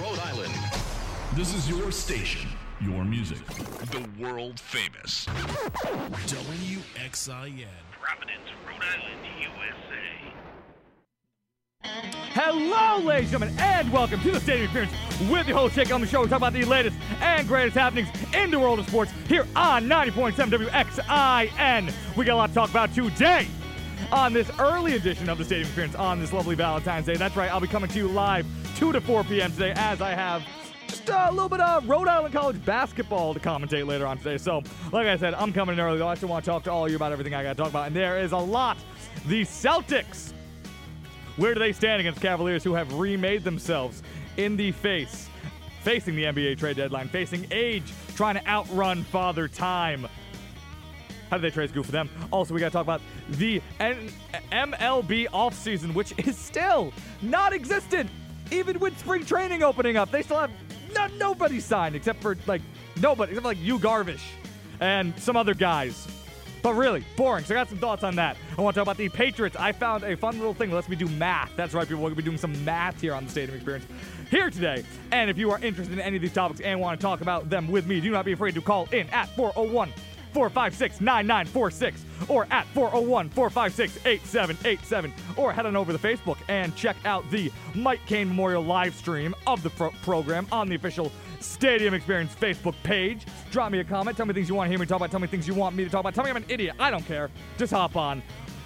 Rhode Island. This is your station, your music. The world famous WXIN. Providence, Rhode Island, USA. Hello, ladies and gentlemen, and welcome to the Stadium Experience with your host, Jake on the show. We talk about the latest and greatest happenings in the world of sports here on 90.7 WXIN. We got a lot to talk about today on this early edition of the Stadium Experience on this lovely Valentine's Day. That's right, I'll be coming to you live 2 to 4 p.m. today as I have just a little bit of Rhode Island College basketball to commentate later on today. So, like I said, I'm coming in early, though. I still want to talk to all of you about everything I got to talk about, and there is a lot. The Celtics where do they stand against Cavaliers who have remade themselves in the face, facing the NBA trade deadline, facing age, trying to outrun father time? How do they trade good for them? Also, we got to talk about the N- MLB offseason, which is still not existent. Even with spring training opening up, they still have no, nobody signed except for like nobody, except for like Yu Darvish and some other guys. But really, boring. So I got some thoughts on that. I want to talk about the Patriots. I found a fun little thing that lets me do math. That's right, people. We're going to be doing some math here on the Stadium Experience here today. And if you are interested in any of these topics and want to talk about them with me, do not be afraid to call in at 401 456 9946 or at 401 456 8787 or head on over to Facebook and check out the Mike Kane Memorial live stream of the pro- program on the official Stadium Experience Facebook page. Drop me a comment. Tell me things you want to hear me talk about. Tell me things you want me to talk about. Tell me I'm an idiot. I don't care. Just hop on.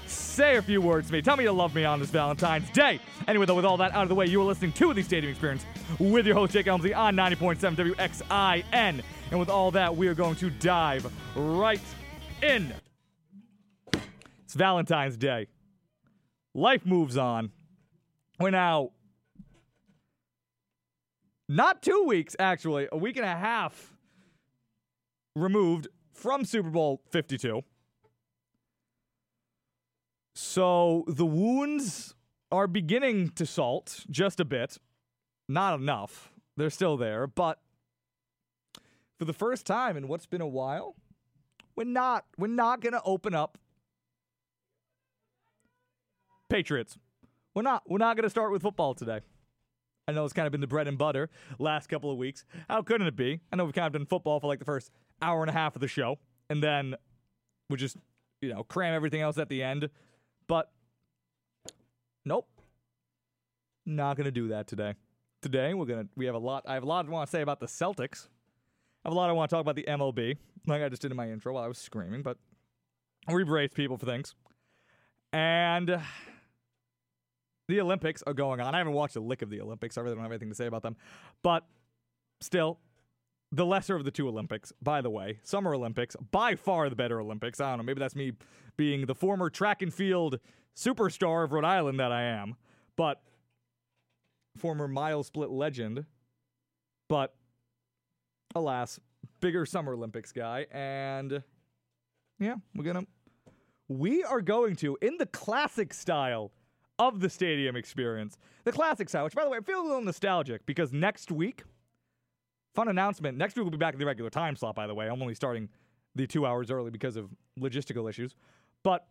Say a few words to me. Tell me you love me on this Valentine's Day. Anyway, though, with all that out of the way, you are listening to the Stadium Experience with your host, Jake Elmsley, on 90.7 WXIN. And with all that, we are going to dive right in. It's Valentine's Day. Life moves on. We're now not two weeks, actually, a week and a half removed from Super Bowl 52. So the wounds are beginning to salt just a bit. Not enough. They're still there, but for the first time in what's been a while, we're not we're not going to open up Patriots. We're not we're not going to start with football today. I know it's kind of been the bread and butter last couple of weeks. How couldn't it be? I know we've kind of done football for like the first hour and a half of the show, and then we just, you know, cram everything else at the end. But nope, not gonna do that today. Today we're gonna we have a lot. I have a lot I want to say about the Celtics. I have a lot I want to talk about the MLB, like I just did in my intro while I was screaming. But we brace people for things, and the Olympics are going on. I haven't watched a lick of the Olympics. I really don't have anything to say about them. But still, the lesser of the two Olympics, by the way, Summer Olympics, by far the better Olympics. I don't know. Maybe that's me being the former track and field superstar of Rhode Island that I am, but former mile split legend. But alas, bigger Summer Olympics guy. And yeah, we're going to. We are going to, in the classic style of the stadium experience. The classic style, which by the way, I feel a little nostalgic because next week, fun announcement. Next week we'll be back in the regular time slot, by the way. I'm only starting the two hours early because of logistical issues. But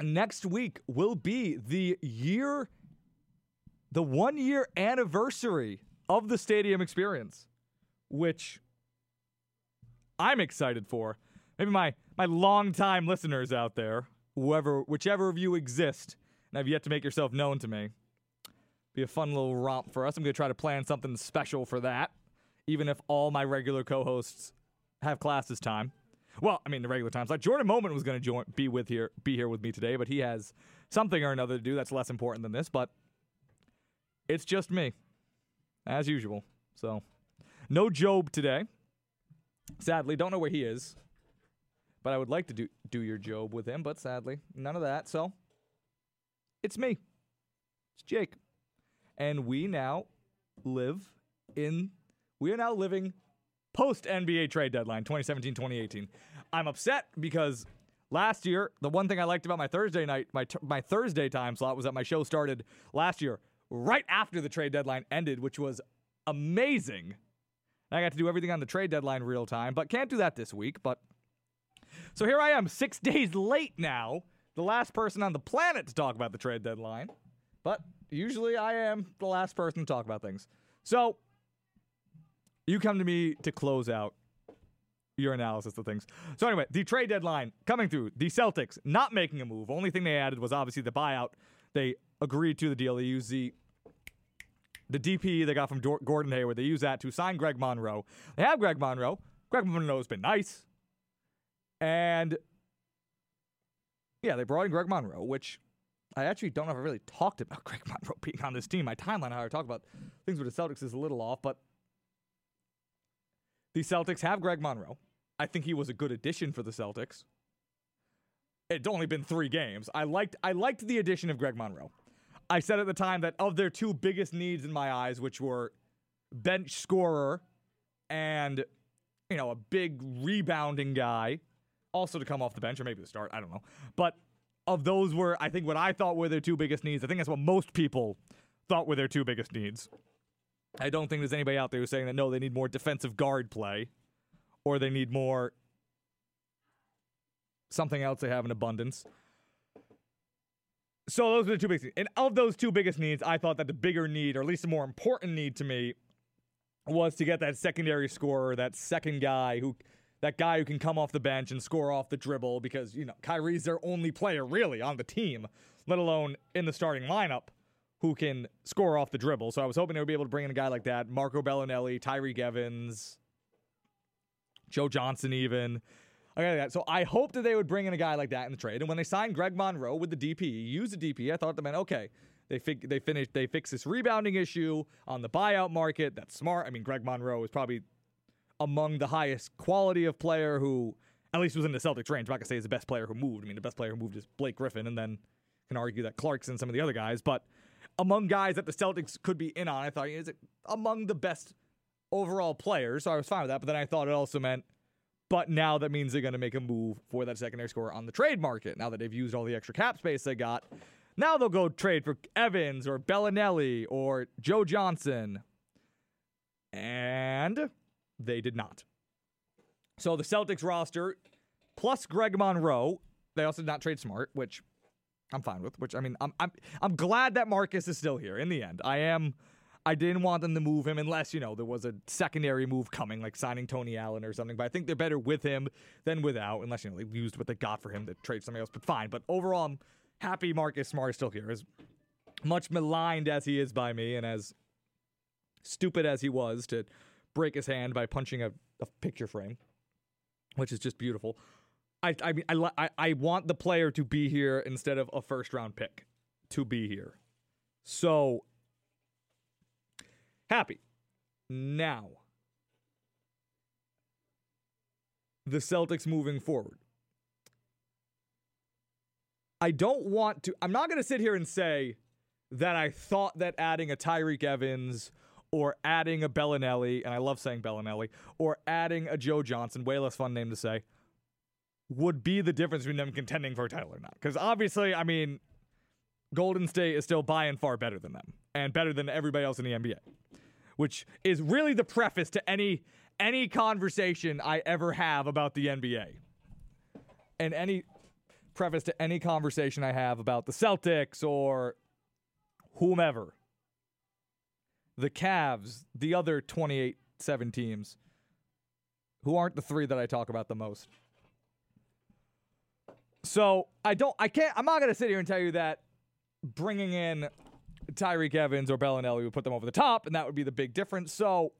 next week will be the year, the one year anniversary of the stadium experience, which I'm excited for. Maybe my, my longtime listeners out there, whoever, whichever of you exist, and have yet to make yourself known to me. Be a fun little romp for us. I'm to try to plan something special for that, even if all my regular co-hosts have classes time. Well, I mean the regular times. Like Jordan Moment was going to join, be with here, be here with me today, but he has something or another to do that's less important than this. But it's just me, as usual. So, no Job today. Sadly, don't know where he is. But I would like to do do your Job with him, but sadly, none of that. So, it's me. It's Jake. And we now live in, we are now living post NBA trade deadline 2017 2018. I'm upset because last year, the one thing I liked about my Thursday night, my, my Thursday time slot was that my show started last year right after the trade deadline ended, which was amazing. I got to do everything on the trade deadline real time, but can't do that this week. But so here I am, six days late now the last person on the planet to talk about the trade deadline, but usually I am the last person to talk about things. So You come to me to close out your analysis of things. So anyway, the trade deadline coming through. The Celtics not making a move. Only thing they added was obviously the buyout. They agreed to the deal. They used the the DP they got from Gordon Hayward. They used that to sign Greg Monroe. They have Greg Monroe. Greg Monroe's been nice. And yeah, they brought in Greg Monroe, which I actually don't know if I really talked about Greg Monroe being on this team. My timeline, how I talk about things with the Celtics is a little off, but the Celtics have Greg Monroe. I think he was a good addition for the Celtics. It's only been three games. I liked I liked the addition of Greg Monroe. I said at the time that of their two biggest needs in my eyes, which were bench scorer and you know a big rebounding guy, also to come off the bench or maybe the start, I don't know. But of those were I think what I thought were their two biggest needs. I think that's what most people thought were their two biggest needs. I don't think there's anybody out there who's saying that no, they need more defensive guard play or they need more something else they have in abundance. So those are the two biggest. And of those two biggest needs, I thought that the bigger need, or at least the more important need to me, was to get that secondary scorer, that second guy who that guy who can come off the bench and score off the dribble because, you know, Kyrie's their only player really on the team, let alone in the starting lineup who can score off the dribble. So I was hoping they would be able to bring in a guy like that. Marco Belinelli, Tyreke Evans, Joe Johnson, even. Okay. So I hoped that they would bring in a guy like that in the trade. And when they signed Greg Monroe with the DP, used the DP, I thought they meant okay. They fig- they finished they fixed this rebounding issue on the buyout market. That's smart. I mean, Greg Monroe is probably among the highest quality of player who at least was in the Celtics range. I'm not gonna say he's the best player who moved. I mean, the best player who moved is Blake Griffin, and then can argue that Clarkson, some of the other guys, but among guys that the Celtics could be in on, I thought is among the best overall players. So I was fine with that. But then I thought it also meant, but now that means they're going to make a move for that secondary scorer on the trade market. Now that they've used all the extra cap space they got, now they'll go trade for Evans or Belinelli or Joe Johnson. And they did not. So the Celtics roster plus Greg Monroe, they also did not trade Smart, which I'm fine with. Which I mean, I'm I'm I'm glad that Marcus is still here. In the end, I am. I didn't want them to move him unless you know there was a secondary move coming, like signing Tony Allen or something. But I think they're better with him than without, unless you know they used what they got for him to trade something else. But fine. But overall, I'm happy Marcus Smart is still here. As much maligned as he is by me, and as stupid as he was to break his hand by punching a, a picture frame, which is just beautiful. I I mean I, I I want the player to be here instead of a first round pick to be here. So happy. Now the Celtics moving forward. I don't want to I'm not going to sit here and say that I thought that adding a Tyreke Evans or adding a Belinelli, and I love saying Belinelli, or adding a Joe Johnson, way less fun name to say, would be the difference between them contending for a title or not. Because obviously, I mean, Golden State is still by and far better than them, and better than everybody else in the NBA, which is really the preface to any any conversation I ever have about the NBA, and any preface to any conversation I have about the Celtics or whomever, the Cavs, the other 28 7 teams, who aren't the three that I talk about the most. So I don't, I can't, I'm not going to sit here and tell you that bringing in Tyreke Evans or Belinelli would put them over the top, and that would be the big difference. So,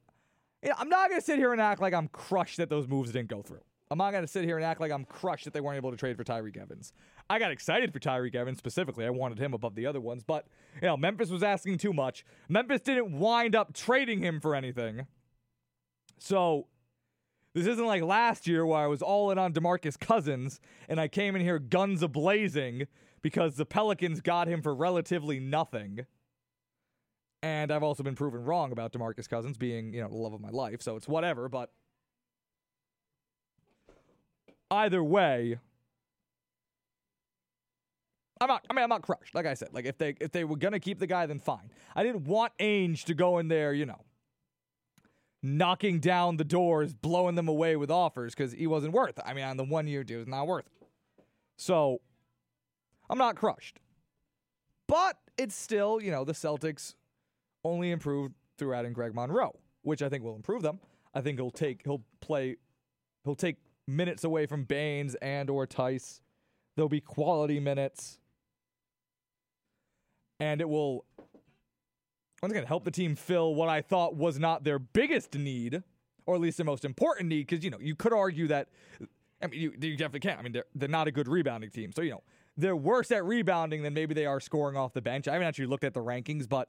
you know, I'm not going to sit here and act like I'm crushed that those moves didn't go through. I'm not going to sit here and act like I'm crushed that they weren't able to trade for Tyreke Evans. I got excited for Tyreke Evans specifically. I wanted him above the other ones, but you know, Memphis was asking too much. Memphis didn't wind up trading him for anything. So this isn't like last year where I was all in on DeMarcus Cousins and I came in here guns a blazing because the Pelicans got him for relatively nothing. And I've also been proven wrong about DeMarcus Cousins being, you know, the love of my life, so it's whatever, but either way, I'm not. I mean, I'm not crushed. Like I said, like if they if they were gonna keep the guy, then fine. I didn't want Ainge to go in there, you know, knocking down the doors, blowing them away with offers because he wasn't worth. I mean, on the one year deal, was not worth. So I'm not crushed, but it's still, you know, the Celtics only improved through adding Greg Monroe, which I think will improve them. I think he'll take he'll play he'll take minutes away from Baynes and or Theis. There'll be quality minutes. And it will once again help the team fill what I thought was not their biggest need, or at least their most important need, because you know, you could argue that I mean you, you definitely can't. I mean they're they're not a good rebounding team. So, you know, they're worse at rebounding than maybe they are scoring off the bench. I haven't actually looked at the rankings, but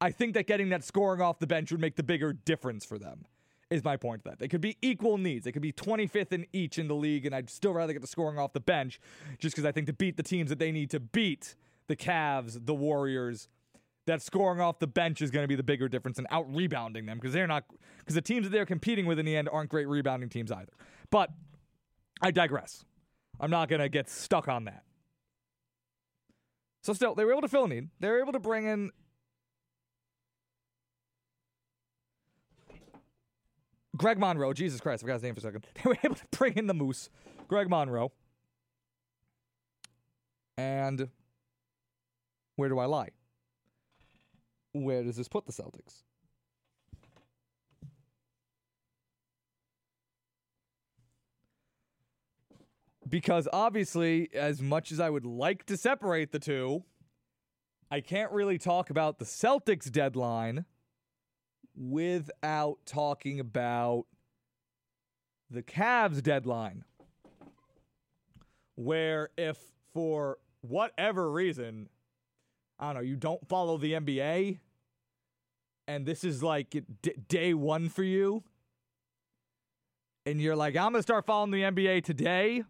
I think that getting that scoring off the bench would make the bigger difference for them. Is my point that they could be equal needs. They could be 25th in each in the league, and I'd still rather get the scoring off the bench, just because I think to beat the teams that they need to beat, the Cavs, the Warriors, that scoring off the bench is going to be the bigger difference and out rebounding them because they're not because the teams that they're competing with in the end aren't great rebounding teams either. But I digress. I'm not going to get stuck on that. So still, they were able to fill a need. They were able to bring in Greg Monroe. Jesus Christ, I forgot his name for a second. They were able to bring in the Moose, Greg Monroe. And where do I lie? Where does this put the Celtics? Because obviously, as much as I would like to separate the two, I can't really talk about the Celtics deadline without talking about the Cavs deadline. Where if for whatever reason, I don't know, you don't follow the NBA and this is like d- day one for you, and you're like, I'm going to start following the NBA today,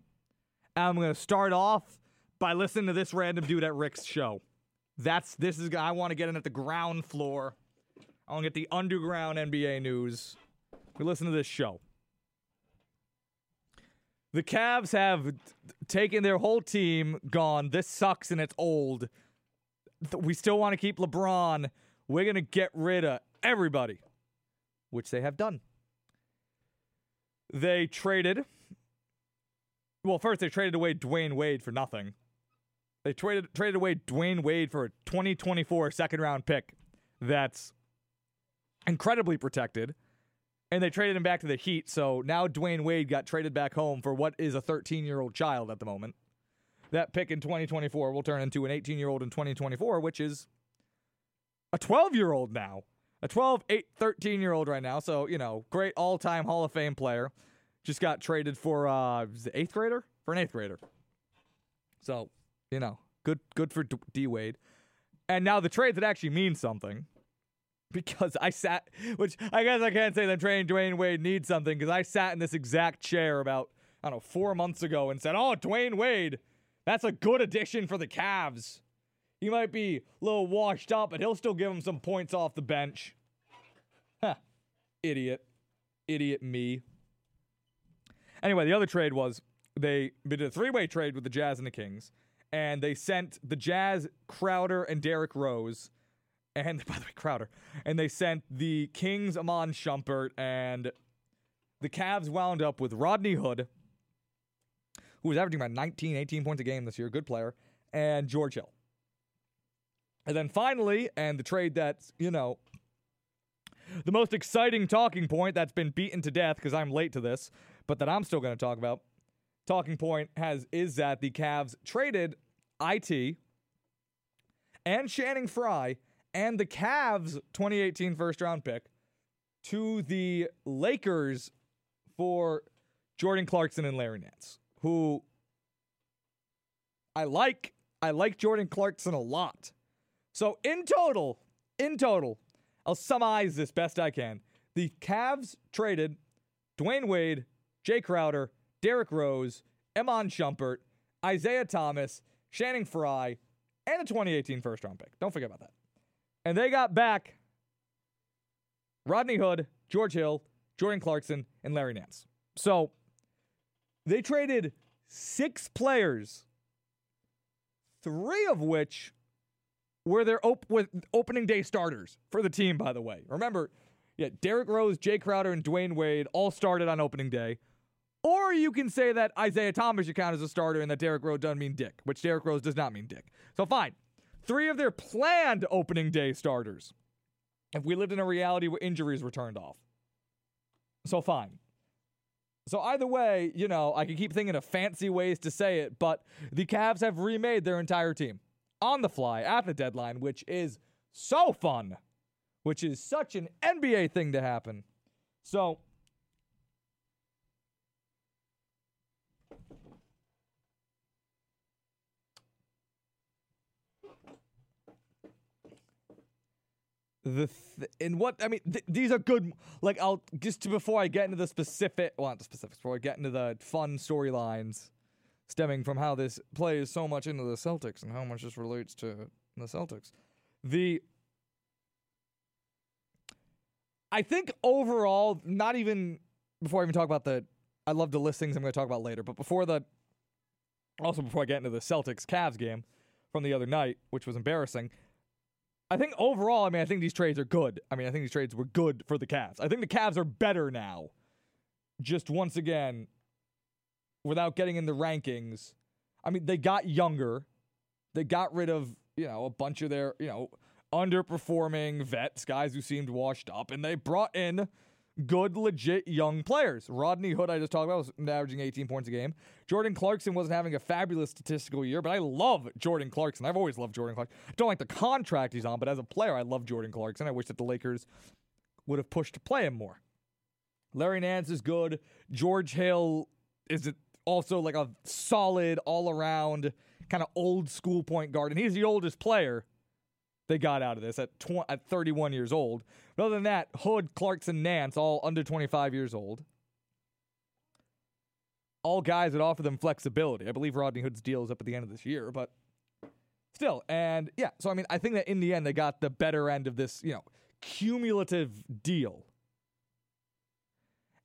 I'm going to start off by listening to this random dude at Rick's show. That's this is I want to get in at the ground floor. I want to get the underground NBA news. We listen to this show. The Cavs have taken their whole team, gone. This sucks and it's old. We still want to keep LeBron. We're going to get rid of everybody, which they have done. They traded. Well, first they traded away Dwyane Wade for nothing. They traded traded away Dwyane Wade for a 2024 second round pick that's incredibly protected. And they traded him back to the Heat, so now Dwyane Wade got traded back home for what is a 13 year old child at the moment. That pick in 2024 will turn into an 18 year old in 2024, which is a 12 year old now. A 12, 8, 13 year old right now. So, you know, great all time Hall of Fame player. Just got traded for uh eighth grader? For an eighth grader. So, you know, good good for D Wade. And now the trade that actually means something. Because I sat, which I guess I can't say that trading Dwyane Wade needs something because I sat in this exact chair about, I don't know, four months ago and said, oh, Dwyane Wade, that's a good addition for the Cavs. He might be a little washed up, but he'll still give him some points off the bench. Huh. Idiot. Idiot me. Anyway, the other trade was they did a three way trade with the Jazz and the Kings, and they sent the Jazz Crowder and Derrick Rose, and by the way, Crowder, and they sent the Kings Iman Shumpert, and the Cavs wound up with Rodney Hood, who was averaging about 19, 18 points a game this year, good player, and George Hill. And then finally, and the trade that's, you know, the most exciting talking point that's been beaten to death because I'm late to this, but that I'm still going to talk about. Talking point has is that the Cavs traded IT and Channing Frye and the Cavs 2018 first round pick to the Lakers for Jordan Clarkson and Larry Nance, who I like. I like Jordan Clarkson a lot. So in total, in total, I'll summarize this best I can. The Cavs traded Dwyane Wade, Jae Crowder, Derrick Rose, Iman Shumpert, Isaiah Thomas, Channing Frye, and a 2018 first round pick. Don't forget about that. And they got back Rodney Hood, George Hill, Jordan Clarkson, and Larry Nance. So they traded six players, three of which were their op- with opening day starters for the team, by the way. Remember, yeah, Derrick Rose, Jae Crowder, and Dwyane Wade all started on opening day. Or you can say that Isaiah Thomas should count as a starter and that Derrick Rose doesn't mean dick, which Derrick Rose does not mean dick. So fine. Three of their planned opening day starters. If we lived in a reality where injuries were turned off. So fine. So either way, you know, I can keep thinking of fancy ways to say it, but the Cavs have remade their entire team on the fly at the deadline, which is so fun, which is such an NBA thing to happen. So the th- and what I mean, th- these are good. Like I'll just to, before I get into the specific, well, not the specifics, before I get into the fun storylines stemming from how this plays so much into the Celtics and how much this relates to the Celtics. The I think overall, not even before I even talk about the, I love the list things I'm going to talk about later, but before the, also before I get into the Celtics Cavs game from the other night, which was embarrassing. I think overall, I mean, I think these trades are good. I mean, I think these trades were good for the Cavs. I think the Cavs are better now. Just once again, without getting in the rankings, I mean, they got younger. They got rid of, you know, a bunch of their, you know, underperforming vets, guys who seemed washed up, and they brought in good, legit young players. Rodney Hood, I just talked about, was averaging 18 points a game. Jordan Clarkson wasn't having a fabulous statistical year, but I love Jordan Clarkson. I've always loved Jordan Clarkson. I don't like the contract he's on, but as a player, I love Jordan Clarkson. I wish that the Lakers would have pushed to play him more. Larry Nance is good. George Hill is also like a solid, all around kind of old school point guard, and he's the oldest player they got out of this at, tw- at 31 years old. But other than that, Hood, Clarkson, Nance, all under 25 years old. All guys that offer them flexibility. I believe Rodney Hood's deal is up at the end of this year, but still. And yeah, so I mean, I think that in the end, they got the better end of this, you know, cumulative deal.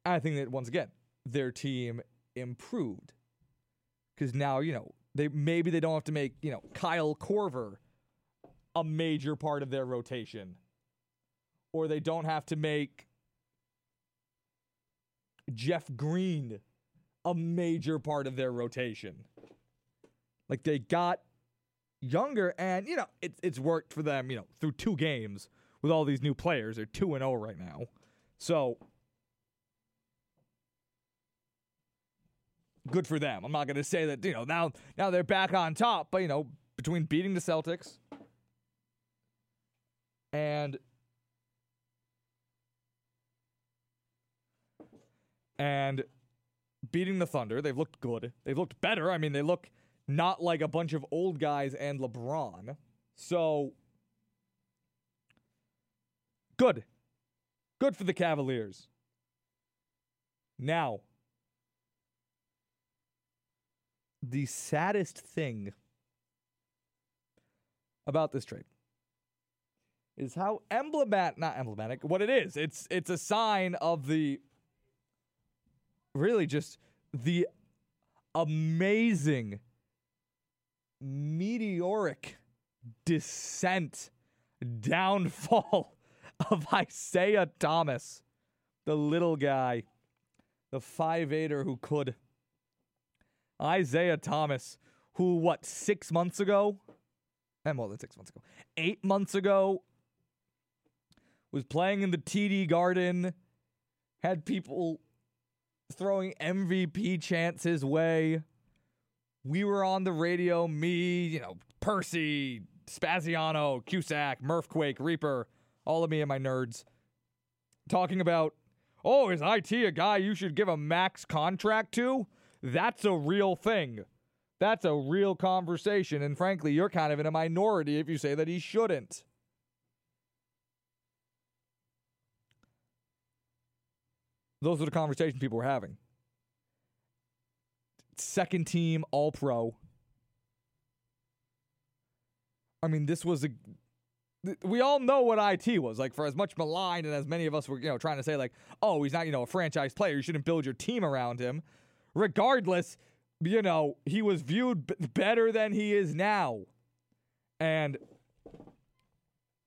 I think that once again, their team improved because now you know they maybe they don't have to make you know Kyle Korver a major part of their rotation. Or they don't have to make Jeff Green a major part of their rotation. Like they got younger and you know, it's it's worked for them, you know, through two games with all these new players. They're 2 and 0 right now. So good for them. I'm not going to say that, you know, now now they're back on top, but you know, between beating the Celtics, and and beating the Thunder. They've looked good. They've looked better. I mean, they look not like a bunch of old guys and LeBron. So good. Good for the Cavaliers. Now, the saddest thing about this trade is how emblematic not emblematic what it is. It's it's a sign of the really just the amazing meteoric descent downfall of Isaiah Thomas the little guy the 5-8er who could Isaiah Thomas who what 6 months ago and more than 6 months ago 8 months ago was playing in the TD Garden, had people throwing MVP chants his way. We were on the radio, me, you know, Percy, Spaziano, Cusack, Murphquake, Reaper, all of me and my nerds, talking about, oh, is IT a guy you should give a max contract to? That's a real thing. That's a real conversation. And frankly, you're kind of in a minority if you say that he shouldn't. Those are the conversations people were having. Second team All Pro. I mean, this was a. We all know what IT was like. For as much maligned and as many of us were, you know, trying to say like, oh, he's not, you know, a franchise player. You shouldn't build your team around him. Regardless, you know, he was viewed b- better than he is now, and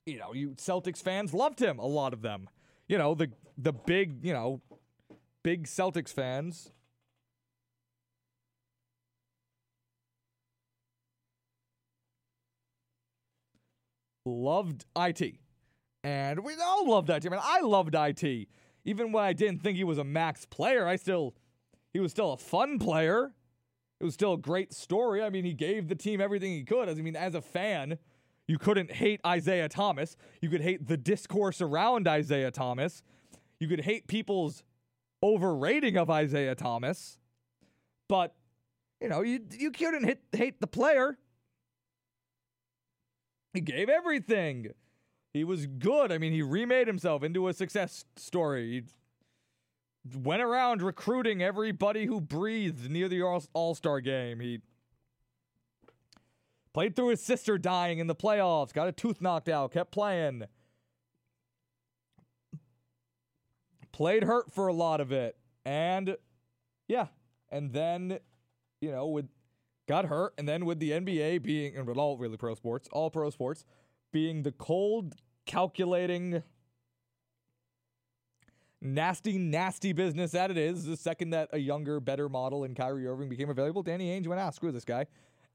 you know, you Celtics fans loved him. A lot of them. You know, the the big, you know, big Celtics fans loved IT. And we all loved IT. I mean, I loved IT. even when I didn't think he was a max player, I still he was still a fun player. It was still a great story. I mean, he gave the team everything he could. I mean, as a fan, you couldn't hate Isaiah Thomas. You could hate the discourse around Isaiah Thomas. You could hate people's overrating of Isaiah Thomas. But, you know, you you couldn't hit, hate the player. He gave everything. He was good. I mean, he remade himself into a success story. He went around recruiting everybody who breathed near the All Star game. He played through his sister dying in the playoffs, got a tooth knocked out, kept playing. Played hurt for a lot of it. And yeah, and then, you know, with got hurt, and then with the NBA being, and with all really pro sports, all pro sports, being the cold, calculating, nasty, nasty business that it is, the second that a younger, better model in Kyrie Irving became available, Danny Ainge went, ah, screw this guy.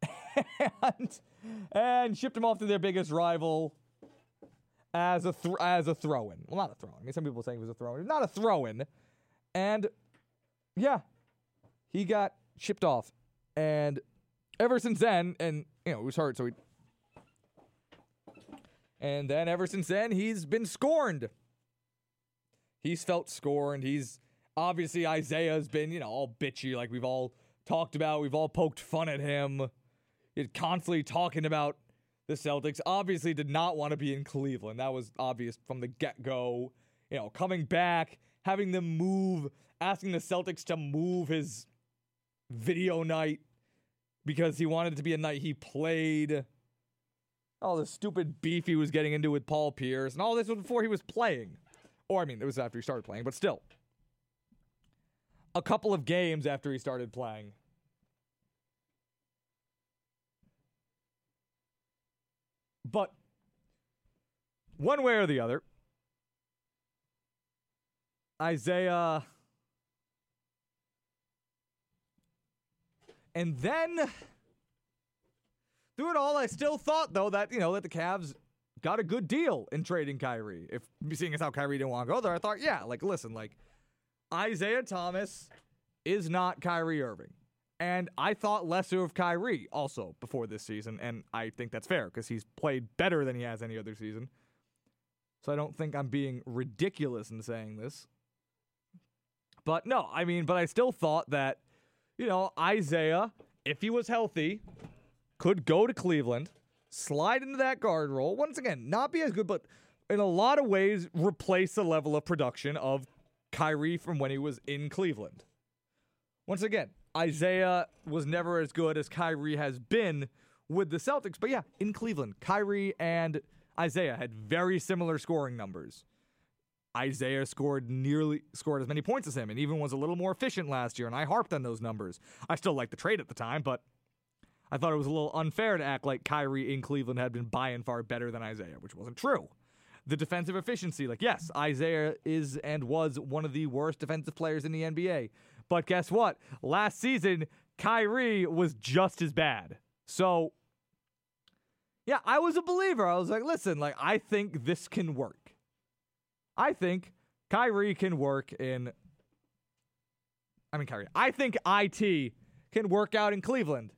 and, and shipped him off to their biggest rival as a th- as a throw-in. Well, not a throw-in. I mean, some people saying it was a throw-in. Not a throw-in. And yeah, he got shipped off. And ever since then, and you know, he was hurt, so he. And then ever since then, he's been scorned. He's felt scorned. He's obviously Isaiah's been, you know, all bitchy, like we've all talked about. We've all poked fun at him. He's constantly talking about the Celtics. Obviously, did not want to be in Cleveland. That was obvious from the get go. You know, coming back, having them move, asking the Celtics to move his video night because he wanted it to be a night he played. All the stupid beef he was getting into with Paul Pierce, and all this was before he was playing. Or, I mean, it was after he started playing, but still. A couple of games after he started playing. But one way or the other, Isaiah. And then through it all, I still thought though that you know that the Cavs got a good deal in trading Kyrie. If seeing as how Kyrie didn't want to go there, I thought, yeah, like listen, like Isaiah Thomas is not Kyrie Irving. And I thought lesser of Kyrie also before this season, and I think that's fair because he's played better than he has any other season. So I don't think I'm being ridiculous in saying this. But no, I mean, but I still thought that, you know, Isaiah, if he was healthy, could go to Cleveland, slide into that guard role. Once again, not be as good, but in a lot of ways replace the level of production of Kyrie from when he was in Cleveland. Once again, Isaiah was never as good as Kyrie has been with the Celtics, but yeah, in Cleveland, Kyrie and Isaiah had very similar scoring numbers. Isaiah scored nearly scored as many points as him and even was a little more efficient last year, and I harped on those numbers. I still liked the trade at the time, but I thought it was a little unfair to act like Kyrie in Cleveland had been by and far better than Isaiah, which wasn't true. The defensive efficiency, like, yes, Isaiah is and was one of the worst defensive players in the NBA. But guess what? Last season, Kyrie was just as bad. So, yeah, I was a believer. I was like, listen, like, I think this can work. I think Kyrie can work in. I mean, Kyrie. I think IT can work out in Cleveland.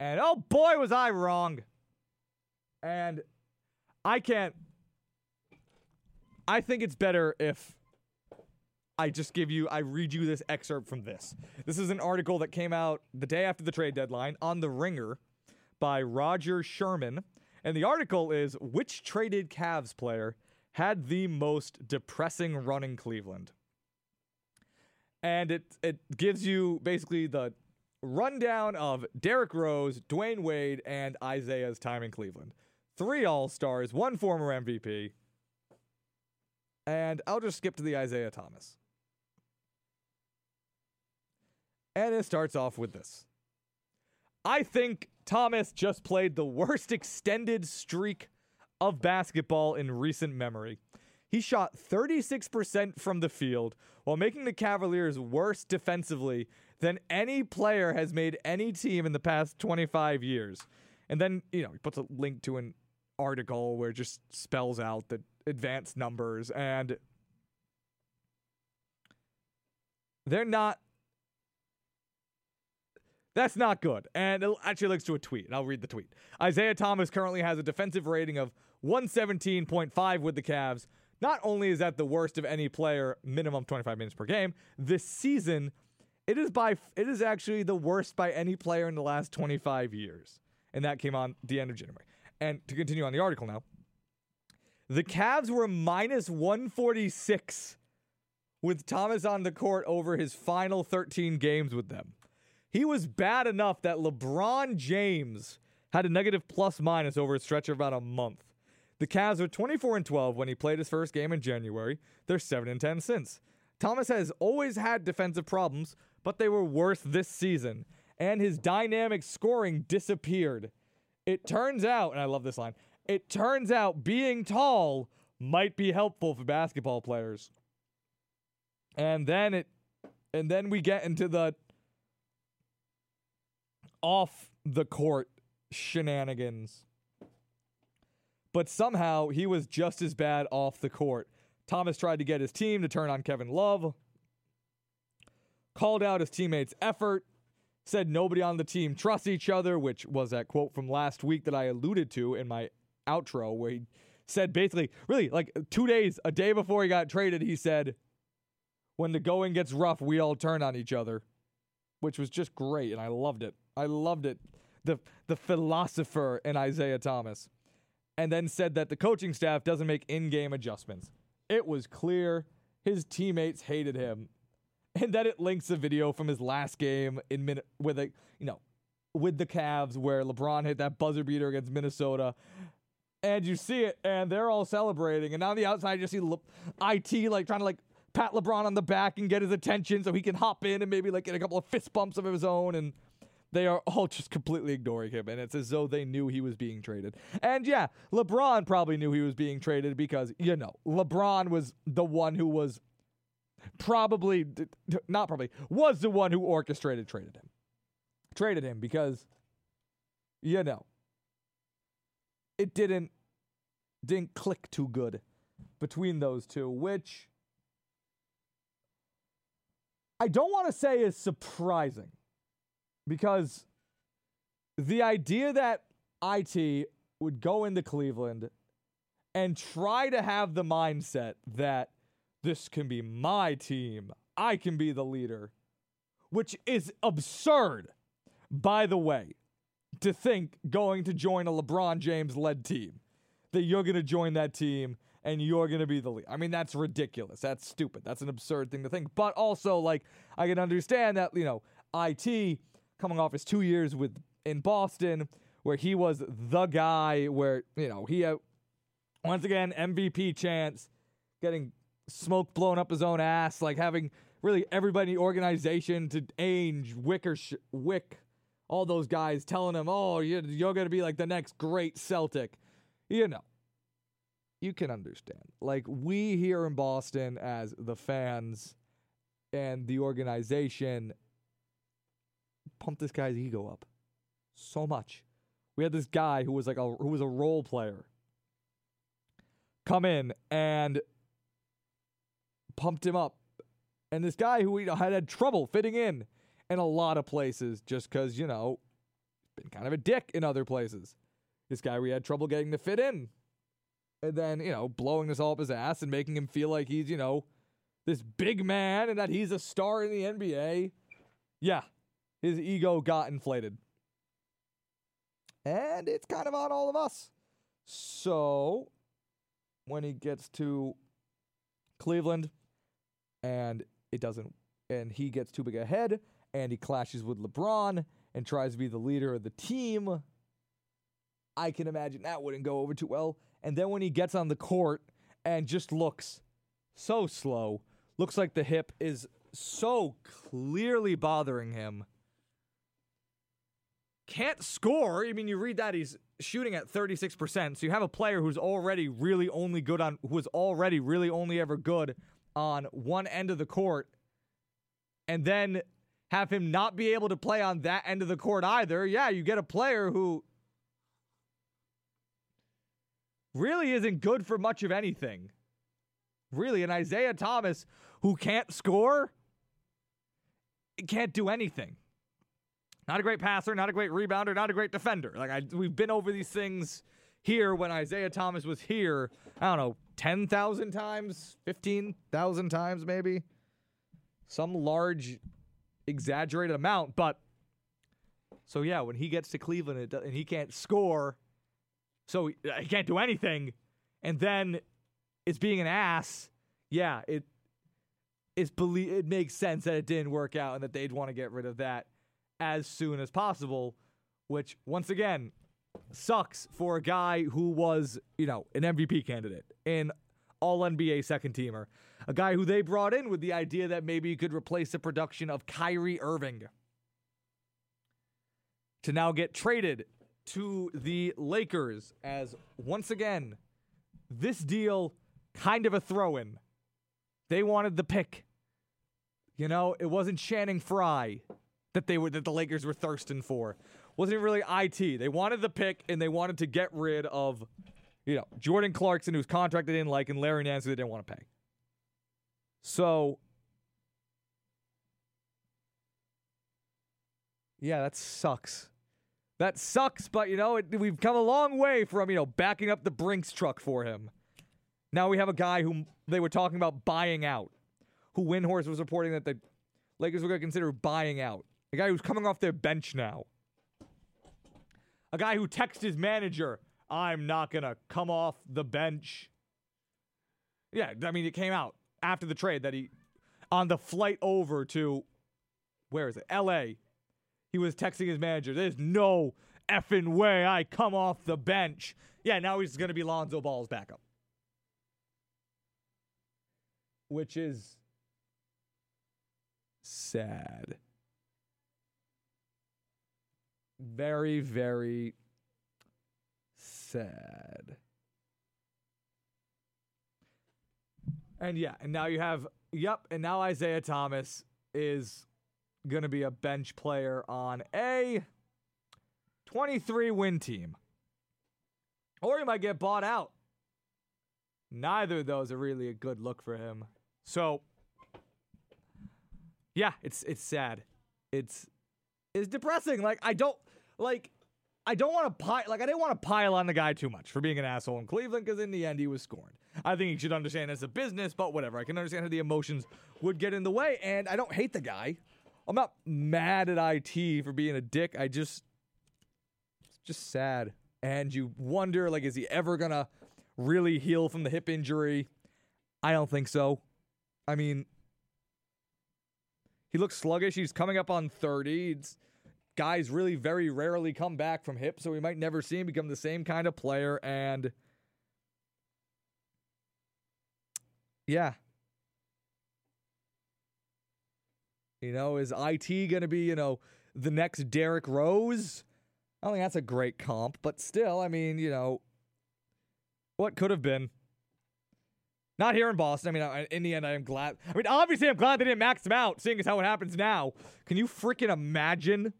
And oh boy, was I wrong. And I can't. I think it's better if I just give you, I read you this excerpt from this. This is an article that came out the day after the trade deadline on The Ringer by Roger Sherman. And the article is Which traded Cavs player had the most depressing run in Cleveland? And it, it gives you basically the rundown of Derrick Rose, Dwyane Wade, and Isaiah's time in Cleveland. Three All Stars, one former MVP. And I'll just skip to the Isaiah Thomas. And it starts off with this. I think Thomas just played the worst extended streak of basketball in recent memory. He shot 36% from the field while making the Cavaliers worse defensively than any player has made any team in the past 25 years. And then, you know, he puts a link to an article where it just spells out the advanced numbers and they're not. That's not good. And it actually links to a tweet, and I'll read the tweet. Isaiah Thomas currently has a defensive rating of 117.5 with the Cavs. Not only is that the worst of any player, minimum 25 minutes per game, this season, it is by it is actually the worst by any player in the last 25 years. And that came on the end of January. And to continue on the article now, the Cavs were minus 146 with Thomas on the court over his final 13 games with them. He was bad enough that LeBron James had a negative plus minus over a stretch of about a month. The Cavs were 24 and 12 when he played his first game in January. They're 7 and 10 since. Thomas has always had defensive problems, but they were worse this season, and his dynamic scoring disappeared. It turns out, and I love this line, it turns out being tall might be helpful for basketball players. And then it and then we get into the off the court shenanigans. But somehow he was just as bad off the court. Thomas tried to get his team to turn on Kevin Love, called out his teammates' effort, said nobody on the team trusts each other, which was that quote from last week that I alluded to in my outro, where he said basically, really, like two days, a day before he got traded, he said, When the going gets rough, we all turn on each other, which was just great. And I loved it. I loved it. The, the philosopher in Isaiah Thomas. And then said that the coaching staff doesn't make in game adjustments. It was clear his teammates hated him. And then it links a video from his last game in minute with a you know with the Cavs where LeBron hit that buzzer beater against Minnesota. And you see it, and they're all celebrating. And on the outside, you see Le- IT like trying to like pat LeBron on the back and get his attention so he can hop in and maybe like get a couple of fist bumps of his own. And they are all just completely ignoring him. And it's as though they knew he was being traded. And yeah, LeBron probably knew he was being traded because, you know, LeBron was the one who was probably, not probably, was the one who orchestrated traded him. Traded him because, you know, it didn't didn't click too good between those two, which I don't want to say is surprising because the idea that IT would go into Cleveland and try to have the mindset that this can be my team, I can be the leader, which is absurd, by the way, to think going to join a LeBron James led team, that you're going to join that team and you're going to be the lead. I mean, that's ridiculous. That's stupid. That's an absurd thing to think. But also, like, I can understand that, you know, IT coming off his two years with in Boston, where he was the guy, where, you know, he had, once again, MVP chance, getting smoke blowing up his own ass, like having really everybody in the organization to Ainge, Wicker, Wick, all those guys telling him, oh, you're, you're going to be like the next great Celtic. You know, you can understand. Like, we here in Boston, as the fans and the organization, pumped this guy's ego up so much. We had this guy who was like a who was a role player come in and pumped him up. And this guy who had had trouble fitting in in a lot of places just because, you know, been kind of a dick in other places. This guy we had trouble getting to fit in. And then, you know, blowing this all up his ass and making him feel like he's, you know, this big man and that he's a star in the NBA. Yeah, his ego got inflated. And it's kind of on all of us. So, when he gets to Cleveland and it doesn't, and he gets too big a head and he clashes with LeBron and tries to be the leader of the team, I can imagine that wouldn't go over too well. And then when he gets on the court and just looks so slow, looks like the hip is so clearly bothering him can't score. I mean, you read that he's shooting at 36%. So you have a player who's already really only good on, who was already really only ever good on one end of the court, and then have him not be able to play on that end of the court either. Yeah, you get a player who really isn't good for much of anything. Really, an Isaiah Thomas who can't score can't do anything. Not a great passer, not a great rebounder, not a great defender. Like I, we've been over these things here when Isaiah Thomas was here. I don't know, ten thousand times, fifteen thousand times, maybe some large, exaggerated amount. But so yeah, when he gets to Cleveland and he can't score, so he, uh, he can't do anything, and then it's being an ass. Yeah, it it's belie- it makes sense that it didn't work out and that they'd want to get rid of that as soon as possible, which once again sucks for a guy who was, you know, an MVP candidate, an all NBA second teamer, a guy who they brought in with the idea that maybe he could replace the production of Kyrie Irving. To now get traded to the Lakers as once again, this deal kind of a throw in. They wanted the pick. You know, it wasn't Channing Frye that they were that the Lakers were thirsting for. Wasn't really IT. They wanted the pick and they wanted to get rid of, you know, Jordan Clarkson, whose contract they didn't like, and Larry Nance, who they didn't want to pay. So, yeah, that sucks. That sucks, but you know, it, we've come a long way from you know backing up the Brinks truck for him. Now we have a guy whom they were talking about buying out, who Windhorst was reporting that the Lakers were going to consider buying out. A guy who's coming off their bench now. A guy who texts his manager, I'm not going to come off the bench. Yeah, I mean, it came out after the trade that he, on the flight over to, where is it? LA. He was texting his manager, there's no effing way I come off the bench. Yeah, now he's going to be Lonzo Ball's backup. Which is sad. Very, very sad. And yeah, and now you have, yep, and now Isaiah Thomas is going to be a bench player on a 23 win team. Or he might get bought out. Neither of those are really a good look for him. So, yeah, it's it's sad. It's it's depressing. Like I don't like I don't want to pile like I didn't want to pile on the guy too much for being an asshole in Cleveland because in the end he was scorned. I think he should understand it's a business, but whatever. I can understand how the emotions would get in the way, and I don't hate the guy. I'm not mad at IT for being a dick. I just it's just sad. And you wonder like is he ever gonna really heal from the hip injury? I don't think so. I mean, he looks sluggish. He's coming up on 30. It's, guys really very rarely come back from hip, so we might never see him become the same kind of player. And yeah. You know, is IT going to be, you know, the next Derrick Rose? I don't think that's a great comp, but still, I mean, you know, what could have been. Not here in Boston. I mean, in the end, I am glad. I mean, obviously, I'm glad they didn't max him out, seeing as how it happens now. Can you freaking imagine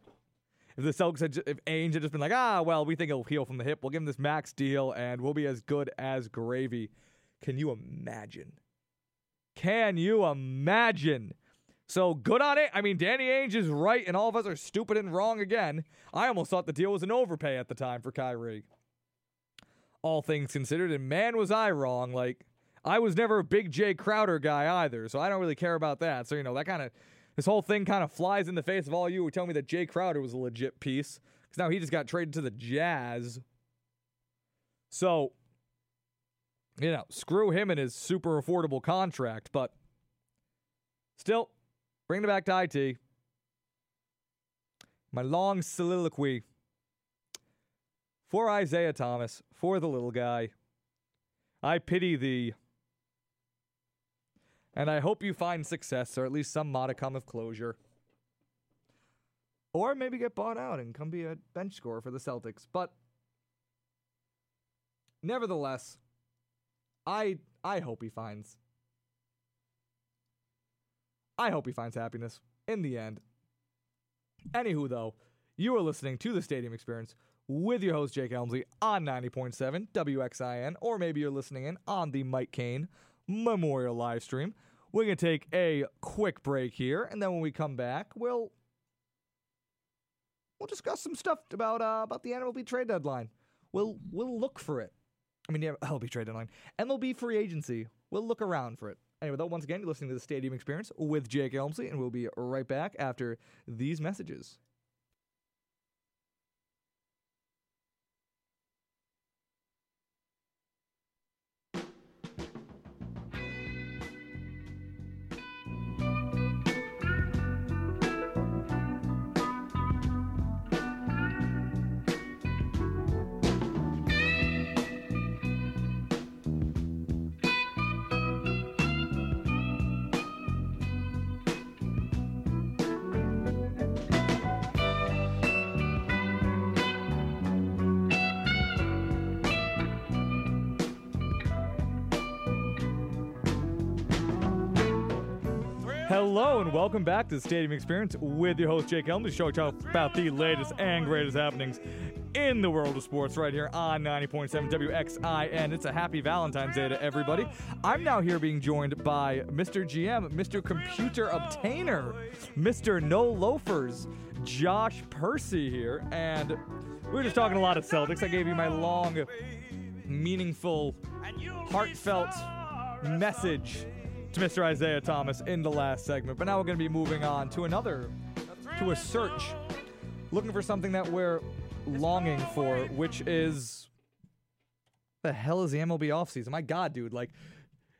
if the Celtics had, if Ainge had just been like, ah, well, we think he'll heal from the hip. We'll give him this max deal, and we'll be as good as gravy. Can you imagine? Can you imagine? So good on it. I mean, Danny Ainge is right, and all of us are stupid and wrong again. I almost thought the deal was an overpay at the time for Kyrie. All things considered, and man, was I wrong. Like, I was never a big Jae Crowder guy either, so I don't really care about that. So, you know, that kind of, this whole thing kind of flies in the face of all you who tell me that Jae Crowder was a legit piece, because now he just got traded to the Jazz. So, you know, screw him and his super affordable contract, but still, bring it back to IT. My long soliloquy for Isaiah Thomas, for the little guy. I pity thee. And I hope you find success, or at least some modicum of closure. Or maybe get bought out and come be a bench scorer for the Celtics. But nevertheless, I I hope he finds I hope he finds happiness in the end. Anywho, though, you are listening to the Stadium Experience with your host Jake Elmsley on 90.7 WXIN, or maybe you're listening in on the Mike Kane Memorial live stream, We're gonna take a quick break here, and then when we come back, we'll we'll discuss some stuff about uh, about the MLB trade deadline. We'll we'll look for it. I mean, yeah, MLB trade deadline, MLB free agency. We'll look around for it. Anyway, though, once again, you're listening to the Stadium Experience with Jake Elmsley, and we'll be right back after these messages. And welcome back to the Stadium Experience with your host Jake Elm, the show about the latest and greatest happenings in the world of sports right here on 90.7 WXIN. It's a happy Valentine's Day to everybody. I'm now here being joined by Mr. GM, Mr. Computer Obtainer, Mr. No Loafers, Josh Percy here, and we were just talking a lot of Celtics. I gave you my long, meaningful, heartfelt message to Mr. Isaiah Thomas in the last segment. But now we're going to be moving on to another, to a search, looking for something that we're longing for, which is the hell is the MLB offseason? My God, dude! Like,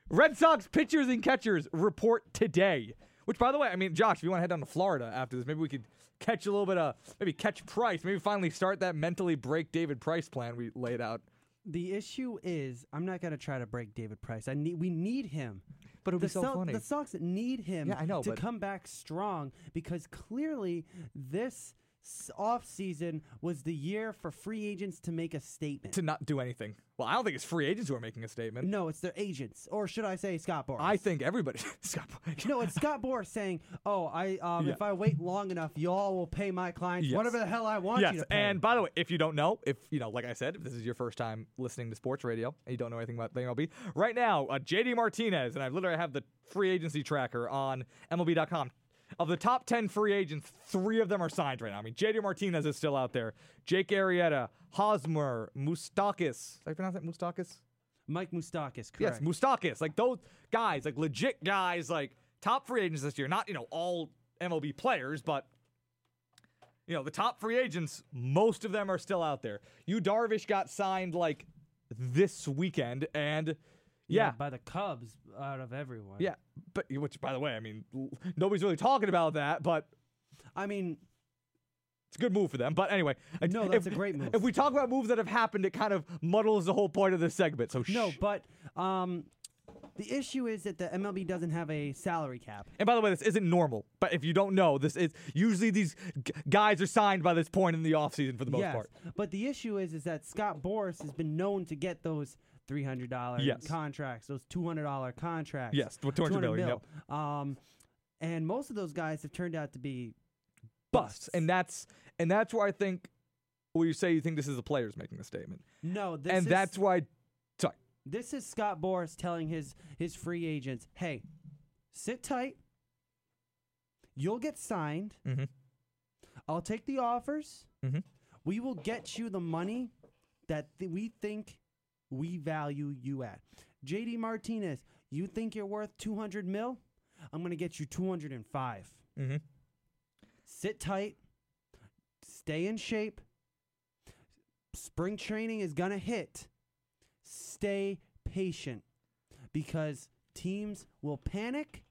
Red Sox pitchers and catchers report today. Which, by the way, I mean, Josh, if you want to head down to Florida after this, maybe we could catch a little bit of, maybe catch Price, maybe finally start that mentally break David Price plan we laid out. The issue is, I'm not gonna try to break David Price. I need, we need him. But it'd the be so Cel- funny. The Sox need him Yeah, I know, to but- come back strong because clearly this offseason was the year for free agents to make a statement. to not do anything. Well, I don't think it's free agents who are making a statement. no, it's their agents, or should I say Scott Boras? I think everybody. Scott, Boras. no, it's Scott Boras saying, "Oh, I um, Yeah. if I wait long enough, y'all will pay my clients Yes. whatever the hell I want yes, you to pay." and by the way, if you don't know, if you know, like I said, if this is your first time listening to sports radio and you don't know anything about the MLB, right now, uh, JD Martinez and I literally have the free agency tracker on MLB.com. Of the top 10 free agents, three of them are signed right now. I mean, JD Martinez is still out there. Jake Arrieta, Hosmer, Moustakas. Did I pronounce that? Moustakas? Mike Moustakas, correct? Yes, Moustakas. Like those guys, like legit guys, like top free agents this year. Not, you know, all MLB players, but you know, the top free agents, most of them are still out there. Yu Darvish got signed like this weekend, and yeah, by the Cubs out of everyone. yeah, but which by the way, I mean, l- nobody's really talking about that, but I mean, it's a good move for them. But anyway, I- No, that's a great move. If we talk about moves that have happened, it kind of muddles the whole point of this segment. So no, shh. but um, the issue is that the MLB doesn't have a salary cap. And by the way, this isn't normal. But if you don't know, this is usually these g- guys are signed by this point in the offseason for the most yes, part. but the issue is is that Scott Boras has been known to get those three hundred dollar Yes. contracts, those two hundred dollar contracts. Yes, 200 million, mil. Um, and most of those guys have turned out to be Busts. And that's and that's where I think where you say you think this is the players making the statement. no. This and is, that's why sorry. this is Scott Boras telling his his free agents, "Hey, sit tight. You'll get signed. Mhm. I'll take the offers. Mhm. We will get you the money that th- we think we value you at. JD Martinez, you think you're worth 200 mil? I'm going to get you 205. Mhm. Sit tight. Stay in shape. Spring training is going to hit. Stay patient because teams will panic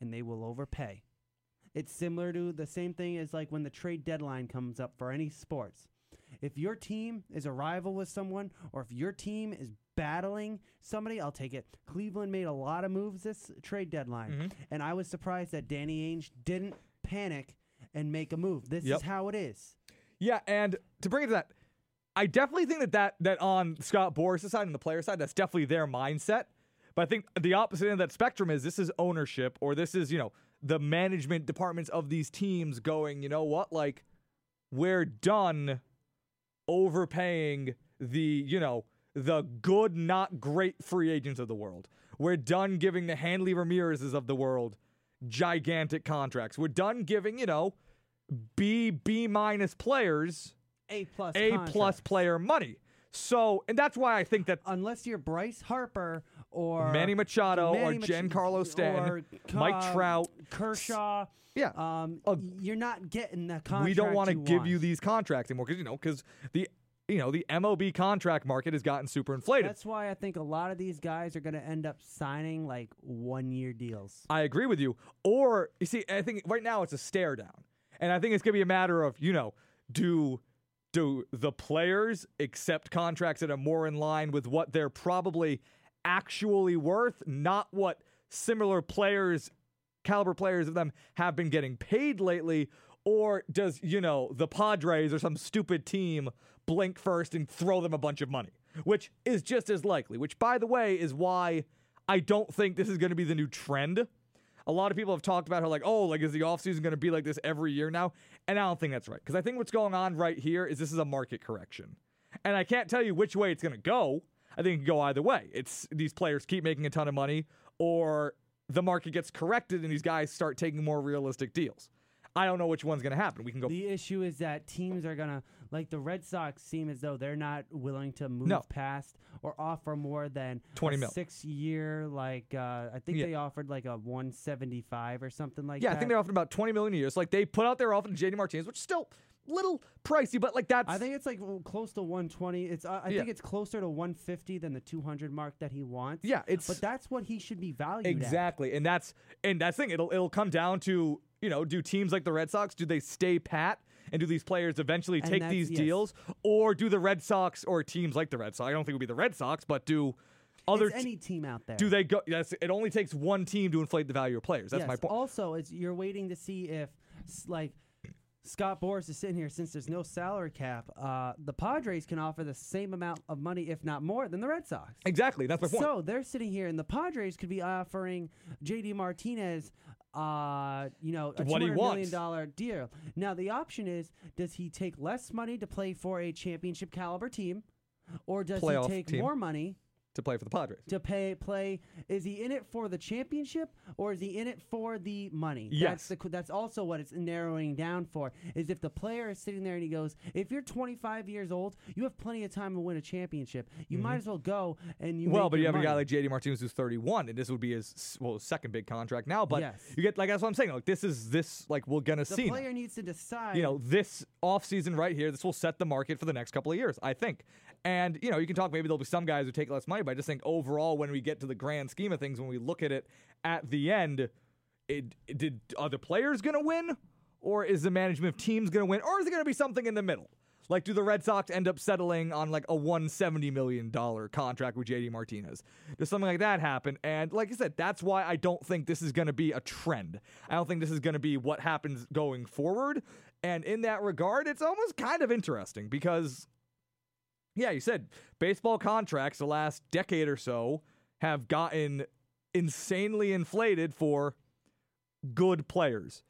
and they will overpay. It's similar to the same thing as like when the trade deadline comes up for any sports. If your team is a rival with someone or if your team is battling somebody, I'll take it. Cleveland made a lot of moves this trade deadline, Mhm. and I was surprised that Danny Ainge didn't panic and make a move. This Yep. is how it is. Yeah, and to bring it to that, I definitely think that that, that on Scott Boras' side and the player side, that's definitely their mindset. But I think the opposite end of that spectrum is this is ownership or this is, you know, the management departments of these teams going, you know what, like, we're done overpaying the, you know, the good, not great free agents of the world. We're done giving the Hanley Ramirez's of the world gigantic contracts. We're done giving, you know, B, B minus players A plus. A plus player money. So, and that's why I think that Unless you're Bryce Harper or Manny Machado Manny or Mach- Giancarlo Stanton, or, Mike Trout, Kershaw. yeah, Um, Uh, you're not getting the contract. we don't want to give you these contracts anymore because you know because the you know the MLB contract market has gotten super inflated. That's why I think a lot of these guys are going to end up signing like one year deals. I agree with you. Or you see, I think right now it's a stare down, and I think it's gonna be a matter of you know do do the players accept contracts that are more in line with what they're probably actually worth, not what similar players, caliber players of them have been getting paid lately, or does you know the Padres or some stupid team blink first and throw them a bunch of money, which is just as likely. Which, by the way, is why I don't think this is going to be the new trend. A lot of people have talked about how, like, oh, like, is the offseason going to be like this every year now? And I don't think that's right. Because I think what's going on right here is this is a market correction. And I can't tell you which way it's going to go. I think it can go either way. It's these players keep making a ton of money, or the market gets corrected and these guys start taking more realistic deals. I don't know which one's going to happen. We can go. The issue is that teams are gonna like the Red Sox seem as though they're not willing to move No. past or offer more than 20 a mil. six year like uh, I think Yeah. they offered like a one seventy five or something like that. yeah, that. I think they're offering about 20 million a year. So, like, they put out their offer to JD Martinez, which is still little pricey, but like, that's. I think it's like close to 120. It's uh, I Yeah. think it's closer to 150 than the 200 mark that he wants. Yeah, it's. but that's what he should be valued at. Exactly, and that's and that's thing. It'll it'll come down to you know, do teams like the Red Sox do they stay pat and do these players eventually And take these yes. deals, or do the Red Sox or teams like the Red Sox? I don't think it would be the Red Sox, but do other It's any team out there. do they go? Yes, it only takes one team to inflate the value of players. That's yes. my point. Also, it's you're waiting to see if like Scott Boris is sitting here since there's no salary cap. Uh, the Padres can offer the same amount of money, if not more, than the Red Sox. exactly, that's my point. So they're sitting here, and the Padres could be offering JD Martinez, uh, you know, a What he $200 million deal. Now the option is: does he take less money to play for a championship caliber team, or does Playoff he take team. more money to play for the Padres. to pay play is he in it for the championship or is he in it for the money Yes. that's the that's also what it's narrowing down for is if the player is sitting there and he goes if you're 25 years old you have plenty of time to win a championship you might as well go and you Mm-hmm. Well, but you have a guy like JD Martinez who's 31, and this would be his well his second big contract now. But Yes. you get like that's what I'm saying. Like this is this like we're gonna the see. The player needs to decide you know, this offseason right here, this will set the market for the next couple of years, I think. And, you know, you can talk, maybe there'll be some guys who take less money, but I just think overall, when we get to the grand scheme of things, when we look at it at the end, it, it- did are the players going to win? Or is the management of teams going to win? Or is it going to be something in the middle? Like, do the Red Sox end up settling on like a $170 million contract with JD Martinez? Does something like that happen? And like I said, that's why I don't think this is going to be a trend. I don't think this is going to be what happens going forward. And in that regard, it's almost kind of interesting because, yeah, you said baseball contracts the last decade or so have gotten insanely inflated for good players.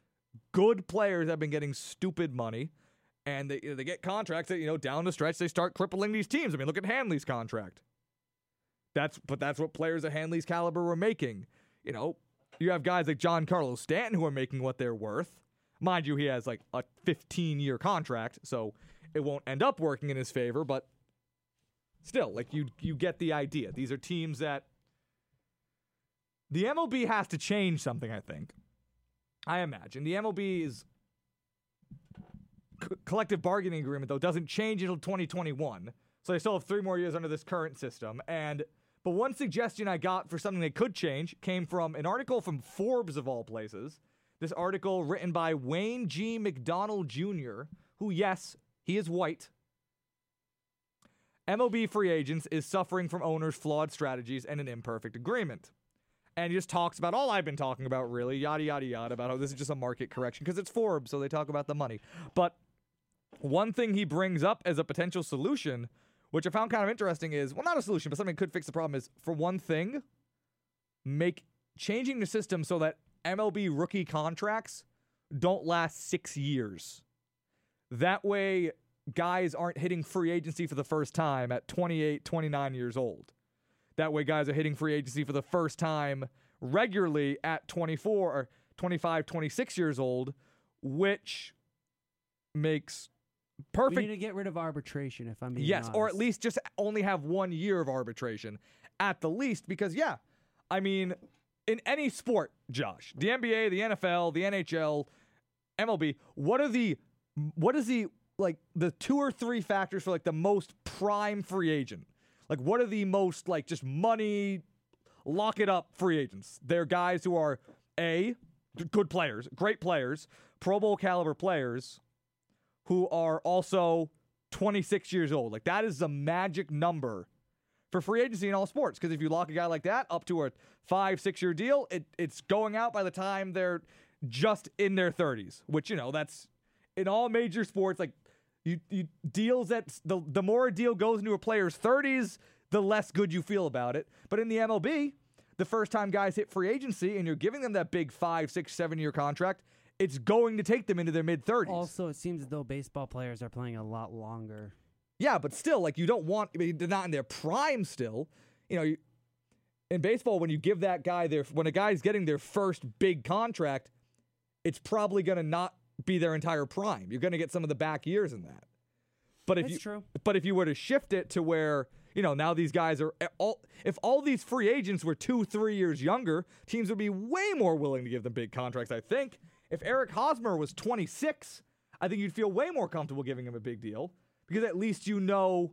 Good players have been getting stupid money, and they they get contracts that you know down the stretch they start crippling these teams. I mean, look at Hanley's contract. That's but that's what players of Hanley's caliber were making. You know, you have guys like Giancarlo Stanton who are making what they're worth. Mind you, he has like a 15 year contract, so it won't end up working in his favor, but still, like you you get the idea. These are teams that the MLB has to change something, I think. I imagine. The MLB's c- collective bargaining agreement though doesn't change until 2021. So they still have 3 more years under this current system and but one suggestion I got for something that could change came from an article from Forbes of all places. This article written by Wayne G. McDonald Jr., who yes, he is white. MLB free agents is suffering from owners' flawed strategies and an imperfect agreement. And he just talks about all I've been talking about, really, yada, yada, yada, about how this is just a market correction because it's Forbes, so they talk about the money. But one thing he brings up as a potential solution, which I found kind of interesting, is well, not a solution, but something that could fix the problem, is for one thing, make changing the system so that MLB rookie contracts don't last six years. That way, guys aren't hitting free agency for the first time at 28, 29 years old. That way, guys are hitting free agency for the first time regularly at 24 or 25, 26 years old, which makes We perfect need to get rid of arbitration, if I'm being Yes, or at least just only have one year of arbitration at the least, because yeah, I mean, in any sport, Josh, the NBA, the NFL, the NHL, MLB, what are the what is the like the two or three factors for like the most prime free agent? Like what are the most like just money lock it up free agents? They're guys who are a good players, great players, Pro Bowl caliber players who are also 26 years old. Like that is the magic number for free agency in all sports. Because if you lock a guy like that up to a five, six year deal, it, it's going out by the time they're just in their 30s, which, you know, that's in all major sports. Like you, you deals that the, the more a deal goes into a player's 30s, the less good you feel about it. But in the MLB, the first time guys hit free agency and you're giving them that big five, six, seven year contract, it's going to take them into their mid 30s. Also, it seems as though baseball players are playing a lot longer. Yeah, but still, like you don't want. I mean, they're not in their prime still. You know, you, in baseball, when you give that guy their when a guy's getting their first big contract, it's probably going to not be their entire prime. You're going to get some of the back years in that. But if That's you true. but if you were to shift it to where you know now these guys are eh, all if all these free agents were two three years younger, teams would be way more willing to give them big contracts. I think if Eric Hosmer was 26, I think you'd feel way more comfortable giving him a big deal because at least you know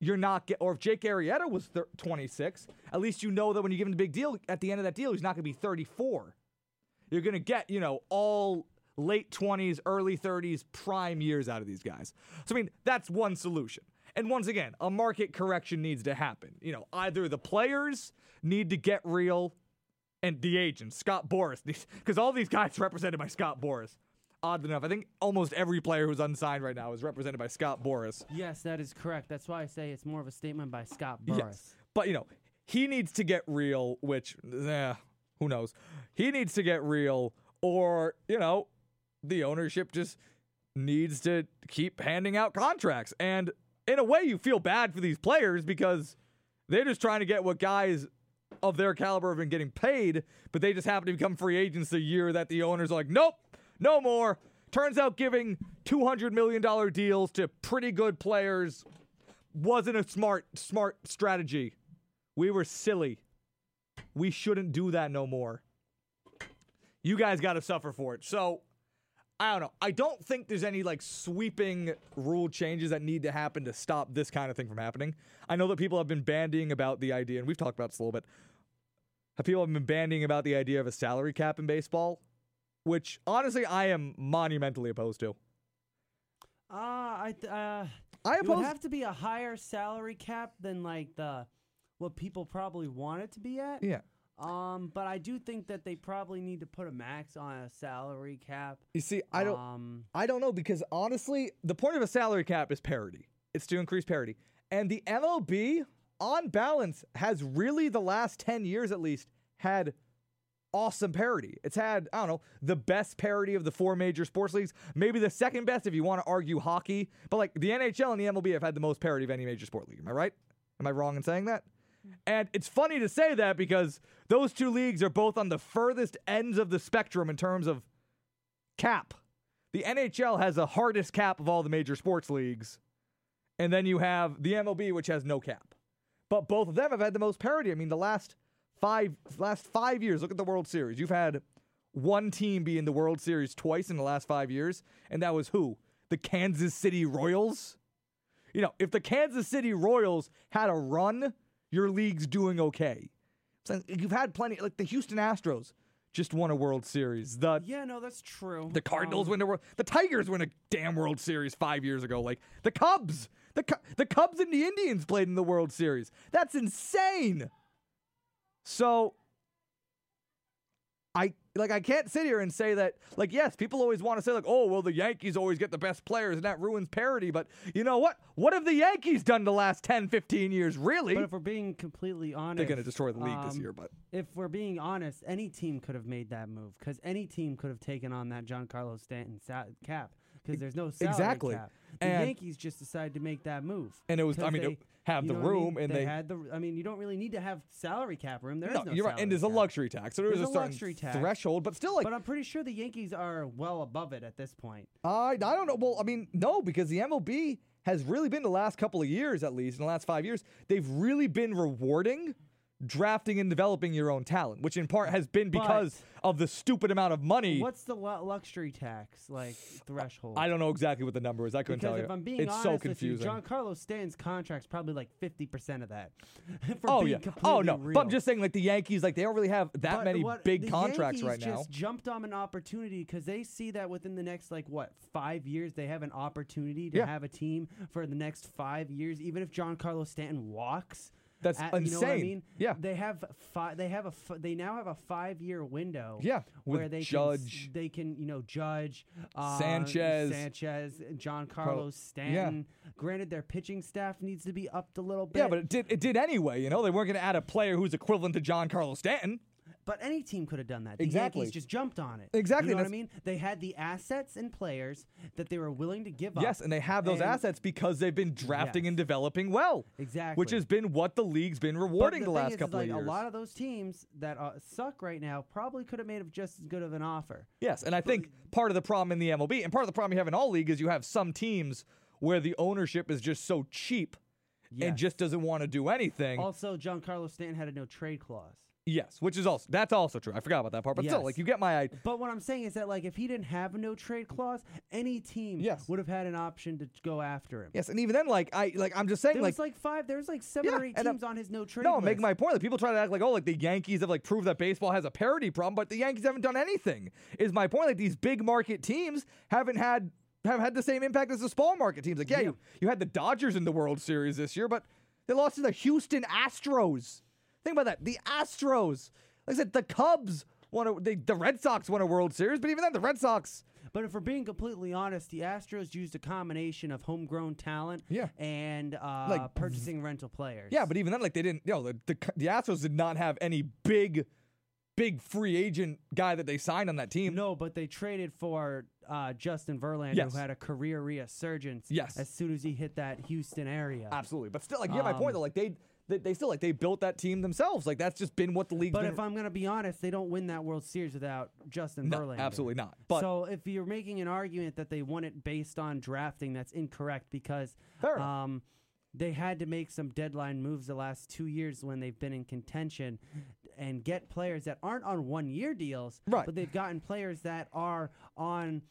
you're not get or if Jake Arrieta was thir- 26, at least you know that when you give him the big deal at the end of that deal, he's not going to be 34. You're going to get, you know, all late 20s, early 30s prime years out of these guys. So I mean, that's one solution. And once again, a market correction needs to happen. You know, either the players need to get real and the agents, Scott Boras, because all these guys are represented by Scott Boras. Odd enough, I think almost every player who's unsigned right now is represented by Scott Boras. Yes, that is correct. That's why I say it's more of a statement by Scott Boras. Yes. But, you know, he needs to get real, which, eh, who knows? He needs to get real, or, you know, the ownership just needs to keep handing out contracts. And in a way, you feel bad for these players because they're just trying to get what guys of their caliber have been getting paid, but they just happen to become free agents the year that the owners are like, nope, no more. Turns out giving $200 million deals to pretty good players wasn't a smart smart strategy. We were silly. We shouldn't do that no more. You guys got to suffer for it. So, I don't know. I don't think there's any like sweeping rule changes that need to happen to stop this kind of thing from happening. I know that people have been bandying about the idea, and we've talked about this a little bit. People have been bandying about the idea of a salary cap in baseball, which honestly I am monumentally opposed to. Uh, I th- uh, I it would oppose. have to be a higher salary cap than like the what people probably want it to be at. yeah. Um, but I do think that they probably need to put a max on a salary cap. You see, I don't. Um, I don't know because honestly, the point of a salary cap is parity. It's to increase parity. And the MLB, on balance, has really the last 10 years at least had awesome parity. It's had, I don't know, the best parity of the four major sports leagues, maybe the second best if you want to argue hockey. But like the NHL and the MLB have had the most parity of any major sport league. Am I right? Am I wrong in saying that? Mm-hmm. And it's funny to say that because those two leagues are both on the furthest ends of the spectrum in terms of cap. The NHL has the hardest cap of all the major sports leagues. And then you have the MLB, which has no cap. But both of them have had the most parity. I mean, the last five last five years, look at the World Series. You've had one team be in the World Series twice in the last five years, and that was who? The Kansas City Royals. You know, if the Kansas City Royals had a run, your league's doing okay. You've had plenty, like the Houston Astros just won a World Series. The yeah, no, that's true. the Cardinals Um, win a world. The Tigers win a damn World Series five years ago. Like the Cubs, the the Cubs and the Indians played in the World Series. That's insane. So, I like I can't sit here and say that like yes, people always want to say like oh well the Yankees always get the best players and that ruins parity. But you know what? What have the Yankees done the last 10, 15 years? Really? But if we're being completely honest, They're going to destroy the league this um, year. But If we're being honest, any team could have made that move because any team could have taken on that Giancarlo Stanton sa- cap because there's no salary exactly. cap. The And- Yankees just decided to make that move. And it was- I mean, they, have the what I mean? room and they, they- had the. I mean, you don't really need to have salary cap room. There is no, no you're right, and there's a luxury tax, so there's, a a certain luxury tax. threshold, but still, like But I'm pretty sure the Yankees are well above it at this point. I I don't know. Well, I mean, no, because the MLB has really been the last couple of years, at least in the last five years, they've really been rewarding drafting and developing your own talent, which in part has been because of the stupid amount of money. What's the lu- luxury tax like threshold? I don't know exactly what the number is. I couldn't Because tell you. if I'm being it's honest so confusing. with you, Giancarlo Stanton's contract's probably like 50% of that. For oh yeah. Oh no. real. But I'm just saying, like the Yankees, like they don't really have that But many what- big contracts Yankees right now. just jumped on an opportunity because they see that within the next like what five years they have an opportunity to Yeah. have a team for the next five years. Even if Giancarlo Stanton walks, That's at- You know what I insane. mean? Yeah. They have five. They have a. F- they now have a five-year window. Yeah, where they Judge. Can, they can you know judge uh, Sanchez. Sanchez, Giancarlo Stanton. Granted, their pitching staff needs to be upped a little bit. yeah, but it did it did anyway. You know, they weren't going to add a player who's equivalent to Giancarlo Stanton. But any team could have done that. The Exactly. Yankees just jumped on it. Exactly, You know what I mean? They had the assets and players that they were willing to give up. Yes, and they have those and- assets because they've been drafting Yes. and developing well. Exactly. Which has been what the league's been rewarding the the, last is, is, couple like, of years. A lot of those teams that uh, suck right now probably could have made just as good of an offer. yes, and I think part of the problem in the MLB and part of the problem you have in all league is you have some teams where the ownership is just so cheap Yes. and just doesn't want to do anything. Also, Giancarlo Stanton had a no trade clause. Yes, which is also that's also true. I forgot about that part, but still, like you get my idea. But what I'm saying is that like if he didn't have a no trade clause, any team Yes. would have had an option to go after him. Yes, and even then, like I like I'm just saying, There like was like five. there's like seven Yeah, or eight and, uh, teams on his no trade. No, I'm making my point. Like people try to act like, oh, like the Yankees have like proved that baseball has a parity problem, but the Yankees haven't done anything. Is my point? Like these big market teams haven't had have had the same impact as the small market teams. Like, yeah, Yeah. You, you had the Dodgers in the World Series this year, but they lost to the Houston Astros. Think about that. The Astros. Like I said, the Cubs won a, they, the Red Sox won a World Series, but even then, the Red Sox. But if we're being completely honest, the Astros used a combination of homegrown talent Yeah. and uh, Like, purchasing rental players. Yeah, but even then, like they didn't. You know, the, the the Astros did not have any big, big free agent guy that they signed on that team. no, but they traded for uh, Justin Verlander, Yes. who had a career resurgence. Yes. as soon as he hit that Houston area. Absolutely, but still, like, yeah, my Um, point though, like they, they, they still like they built that team themselves. Like that's just been what the league. But been. if I'm gonna be honest, they don't win that World Series without Justin no, Verlander. absolutely not. But so if you're making an argument that they won it based on drafting, that's incorrect because um, they had to make some deadline moves the last two years when they've been in contention and get players that aren't on one year deals, Right. but they've gotten players that are on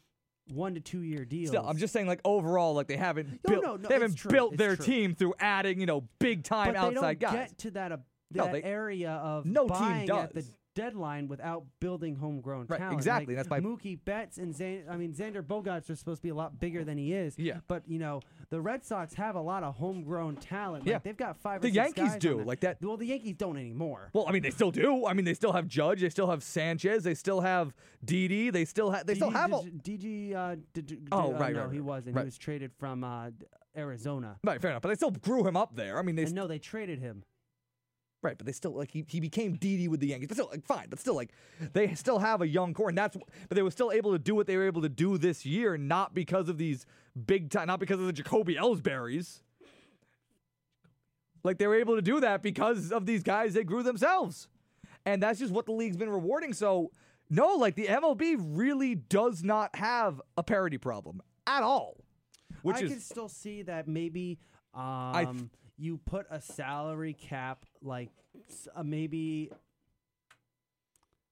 one to two year deals. still, I'm just saying, like overall, like they haven't No, built, no, no, they haven't true, built their true. team through adding, you know, big time but they outside don't guys. get to that, uh, No, they- area of No team buying at the does. Deadline without building homegrown Right, talent. exactly, Like that's my- Mookie Betts and Zan- I mean Xander Bogaerts are supposed to be a lot bigger than he is. Yeah. But you know the Red Sox have a lot of homegrown talent. Yeah. Like, they've got five. The or six Yankees do, like that- Well, the Yankees don't anymore. Well, I mean, they still do. I mean, they still have Judge. They still have Sanchez. They still have Didi. They still have. They still DG have. DG. Uh, d- d- d- Oh, uh, right, no, right, he wasn't. right. He was traded from uh, Arizona. Right, fair enough. But they still grew him up there. I mean, they And no, they traded him. Right, but they still like he, he became Didi with the Yankees. But still, like fine, but still like they still have a young core, and that's but they were still able to do what they were able to do this year, not because of these big time, not because of the Jacoby Ellsburys. Like they were able to do that because of these guys they grew themselves, and that's just what the league's been rewarding. So no, like the MLB really does not have a parity problem at all, which I is can still see that maybe um, th- you put a salary cap like uh, maybe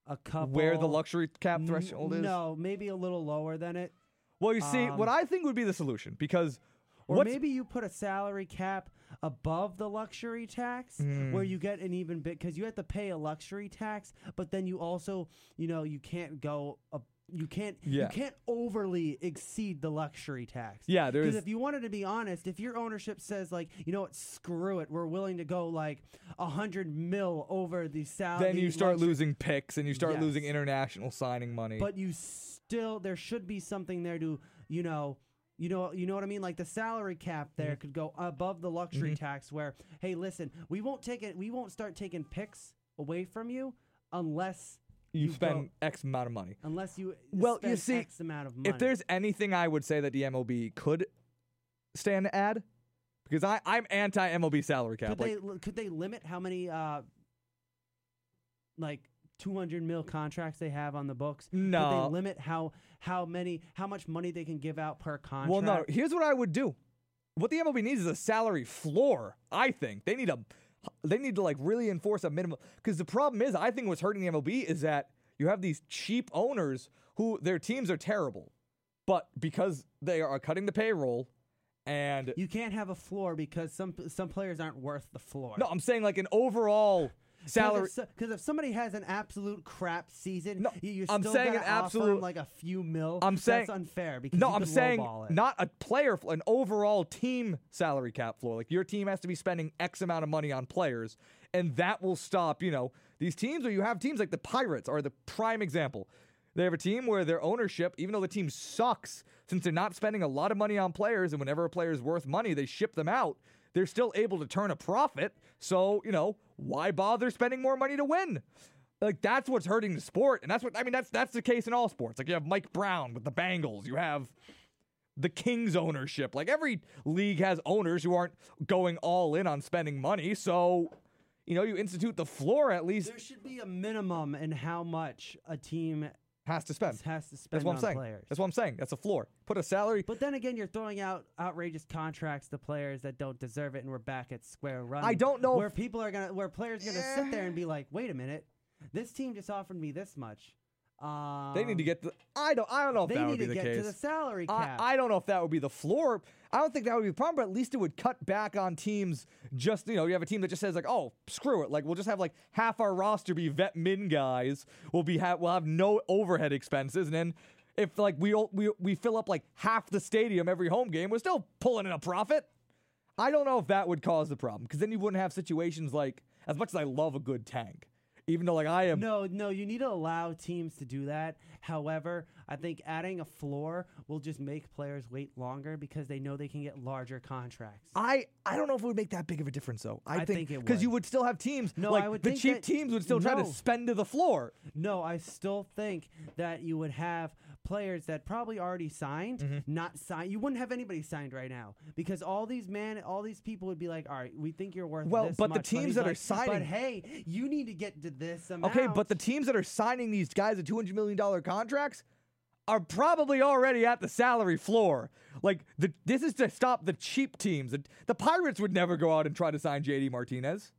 a couple where the luxury cap threshold is. No, maybe a little lower than it, Well, you see, what Um, I think would be the solution because or maybe you put a salary cap above the luxury tax, Mm. where you get an even bit because you have to pay a luxury tax, but then you also, you know, you can't go. up you can't Yeah. you can't overly exceed the luxury tax. Yeah, Because there's- if you wanted to be honest, if your ownership says like, you know what, screw it, we're willing to go like a hundred mil over the salary, then you start losing picks and you start losing international signing money. But you still, there should be something there to, you know, you know, you know what I mean. Like the salary cap Mm-hmm. there could go above the luxury tax. Where, hey, listen, we won't take it. We won't start taking picks away from you unless you, You spend X amount of money. unless you Well, you see, X amount of money. If there's anything I would say that the MLB could stand to add, because I I'm anti MLB salary cap. could Like, they could they limit how many uh like 200 mil contracts they have on the books? Could No. they limit how how many how much money they can give out per contract? well, no. Here's what I would do. What the MLB needs is a salary floor. I think they need a they need to like really enforce a minimum. Because the problem is, I think what's hurting the MLB is that you have these cheap owners who their teams are terrible, but because they are cutting the payroll and You can't have a floor because some some players aren't worth the floor. no, I'm saying like an overall salary. Because if, somebody has an absolute crap season, No, you, you're I'm still saying an absolute- like a few mil. I'm saying- that's unfair because No, I'm saying not a player, an overall team salary cap floor. Like your team has to be spending X amount of money on players, and that will stop. You know these teams where you have teams like the Pirates are the prime example. They have a team where their ownership, even though the team sucks, since they're not spending a lot of money on players, and whenever a player is worth money, they ship them out. They're still able to turn a profit. So you know why bother spending more money to win? Like that's what's hurting the sport, and that's what I mean. That's that's the case in all sports. Like you have Mike Brown with the Bengals, you have the Kings ownership. Like every league has owners who aren't going all in on spending money. So, you know, you institute the floor at least there should be a minimum in how much a team has to spend. has to spend That's what I'm saying. players. That's what I'm saying. That's a floor. Put a salary. But then again, you're throwing out outrageous contracts to players that don't deserve it, and we're back at square one. I don't know where people are gonna, where players are gonna sit there and be like, "Wait a minute, this team just offered me this much." Um, They need to get the. I don't. I don't know if that would be to the case. to get to the salary I, cap. I don't know if that would be the floor. I don't think that would be the problem, but at least it would cut back on teams. Just you know, you have a team that just says like, "Oh, screw it! Like we'll just have like half our roster be vet min guys. We'll be ha- we'll have no overhead expenses, and then if like we all- we we fill up like half the stadium every home game, we're still pulling in a profit. I don't know if that would cause the problem because then you wouldn't have situations like as much as I love a good tank, even though like I am No, no, you need to allow teams to do that. However, I think adding a floor will just make players wait longer because they know they can get larger contracts. I, I don't know if it would make that big of a difference though. I, I think it because you would. still have teams No, like I would the think cheap that- teams would still try to spend to the floor. No, I still think that you would have players that probably already signed, Mm-hmm. not signed. You wouldn't have anybody signed right now because all these man, all these people would be like, "All right, we think you're worth Well, but the teams he's that are signing- But hey, you need to get to this amount. Okay, but the teams that are signing these guys at two hundred million dollar contracts are probably already at the salary floor. Like the this is to stop the cheap teams. The, the Pirates would never go out and try to sign JD Martinez.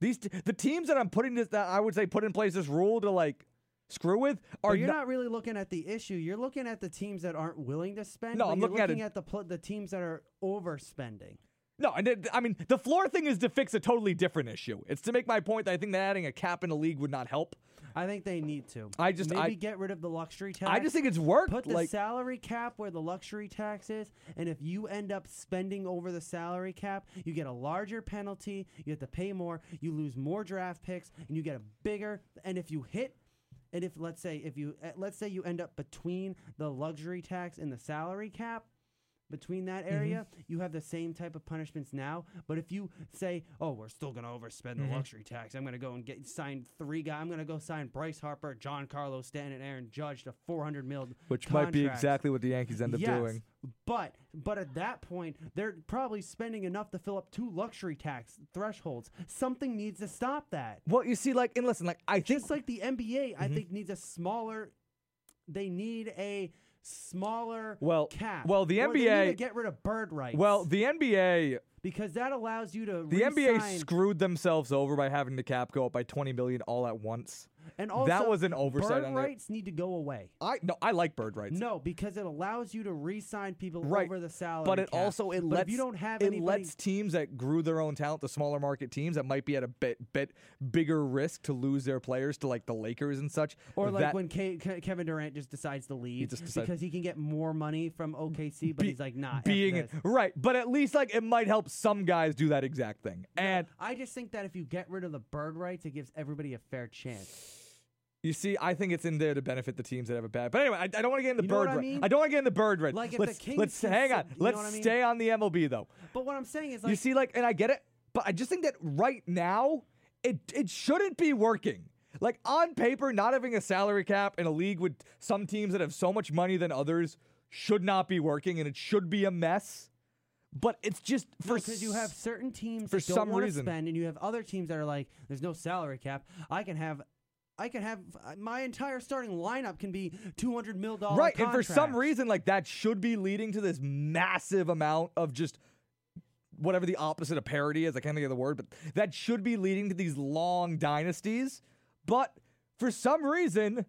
These t- the teams that I'm putting this that I would say put in place this rule to like screw with are But you're not- not really looking at the issue. You're looking at the teams that aren't willing to spend. No, I'm you're looking at looking at the pl- the teams that are overspending. No, and it- I mean the floor thing is to fix a totally different issue. It's to make my point that I think that adding a cap in the league would not help. I think they need to. I just- maybe I- get rid of the luxury tax. I just think it's worked. Put the like salary cap where the luxury tax is, and if you end up spending over the salary cap, you get a larger penalty. You have to pay more. You lose more draft picks, and you get a bigger. And if you hit, and if let's say if you uh, let's say you end up between the luxury tax and the salary cap. Between that Mm-hmm. area, you have the same type of punishments now. But if you say, "Oh, we're still gonna overspend Mm-hmm. the luxury tax," I'm gonna go and get sign three guys. I'm gonna go sign Bryce Harper, Giancarlo Stanton, and Aaron Judge to 400 mil. which might be exactly what the Yankees end up yes, doing. But but at that point, they're probably spending enough to fill up two luxury tax thresholds. Something needs to stop that. Well, you see, like, and listen, like, I think Just like the NBA, Mm-hmm. I think needs a smaller. They need a smaller Well- cap. well, the Or they need NBA to get rid of bird rights. Well, the NBA, because that allows you to the NBA re-sign- screwed themselves over by having the cap go up by 20 million all at once. And also that was an oversight Bird rights need to go away. I no, I like bird rights. No, because it allows you to re-sign people Right, over the salary. but it cap. also it But lets if you don't have it anybody, lets teams that grew their own talent, the smaller market teams that might be at a bit bit bigger risk to lose their players to like the Lakers and such. or like that- when Ke- Ke- Kevin Durant just decides to leave just decides- because he can get more money from OKC, but be- he's like, nah. Being right, but at least like it might help some guys do that exact thing. And I just think that if you get rid of the bird rights, it gives everybody a fair chance. You see, I think it's in there to benefit the teams that have it bad. But anyway, I, I don't want to get into You know bird I mean? I don't want to get in the bird rights. Like if let's the let's hang on. let's I mean? stay on the MLB though. But what I'm saying is, like, you see, like, and I get it, but I just think that right now it it shouldn't be working. Like on paper, not having a salary cap in a league with some teams that have so much money than others should not be working and it should be a mess. But it's just for because you have certain teams for some to reason. spend, and you have other teams that are like, "There's no salary cap. I can have, I can have uh, my entire starting lineup can be 200 mil dollar right, and for some reason, like that should be leading to this massive amount of just whatever the opposite of parity is. I can't think of the word, but that should be leading to these long dynasties. But for some reason,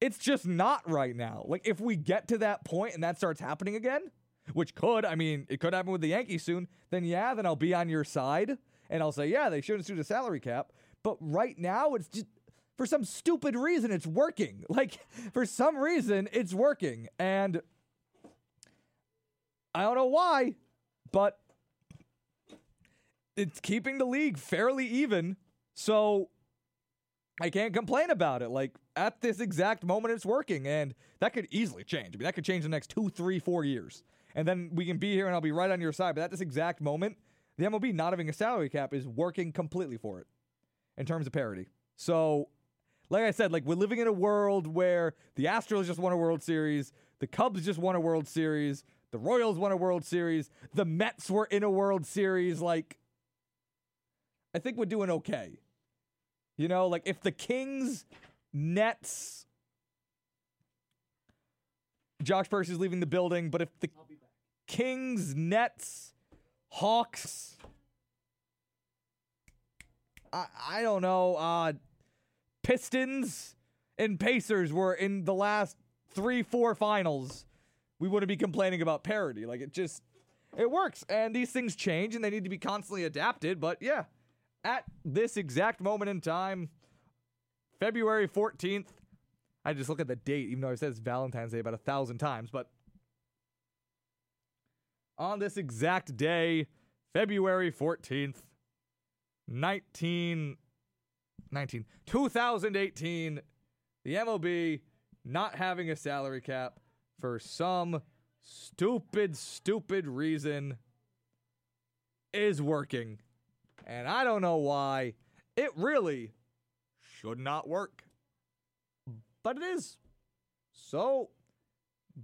it's just not right now. Like if we get to that point and that starts happening again, which could, I mean, it could happen with the Yankees soon, then yeah, then I'll be on your side and I'll say, yeah, they should institute a salary cap. But right now, it's just for some stupid reason, it's working. Like for some reason, it's working. And I don't know why, but it's keeping the league fairly even. So I can't complain about it. Like at this exact moment, it's working, and that could easily change. I mean, that could change the next two, three, four years, and then we can be here, and I'll be right on your side. But at this exact moment, the MLB not having a salary cap is working completely for it in terms of parity. So, like I said, like we're living in a world where the Astros just won a World Series, the Cubs just won a World Series, the Royals won a World Series, the Mets were in a World Series. Like, I think we're doing okay. You know, like if the Kings, Nets, Josh Percy's leaving the building, but if the Kings, Nets, Hawks, I, I don't know, uh, Pistons and Pacers were in the last three, four finals, we wouldn't be complaining about parity. Like it just, it works. And these things change and they need to be constantly adapted. But yeah, at this exact moment in time, February 14th, I just look at the date, even though I said it's Valentine's Day about a thousand times, but on this exact day, February 14th, 19, 19, 2018, the MLB not having a salary cap for some stupid, stupid reason is working. And I don't know why. It really should not work. But it is. So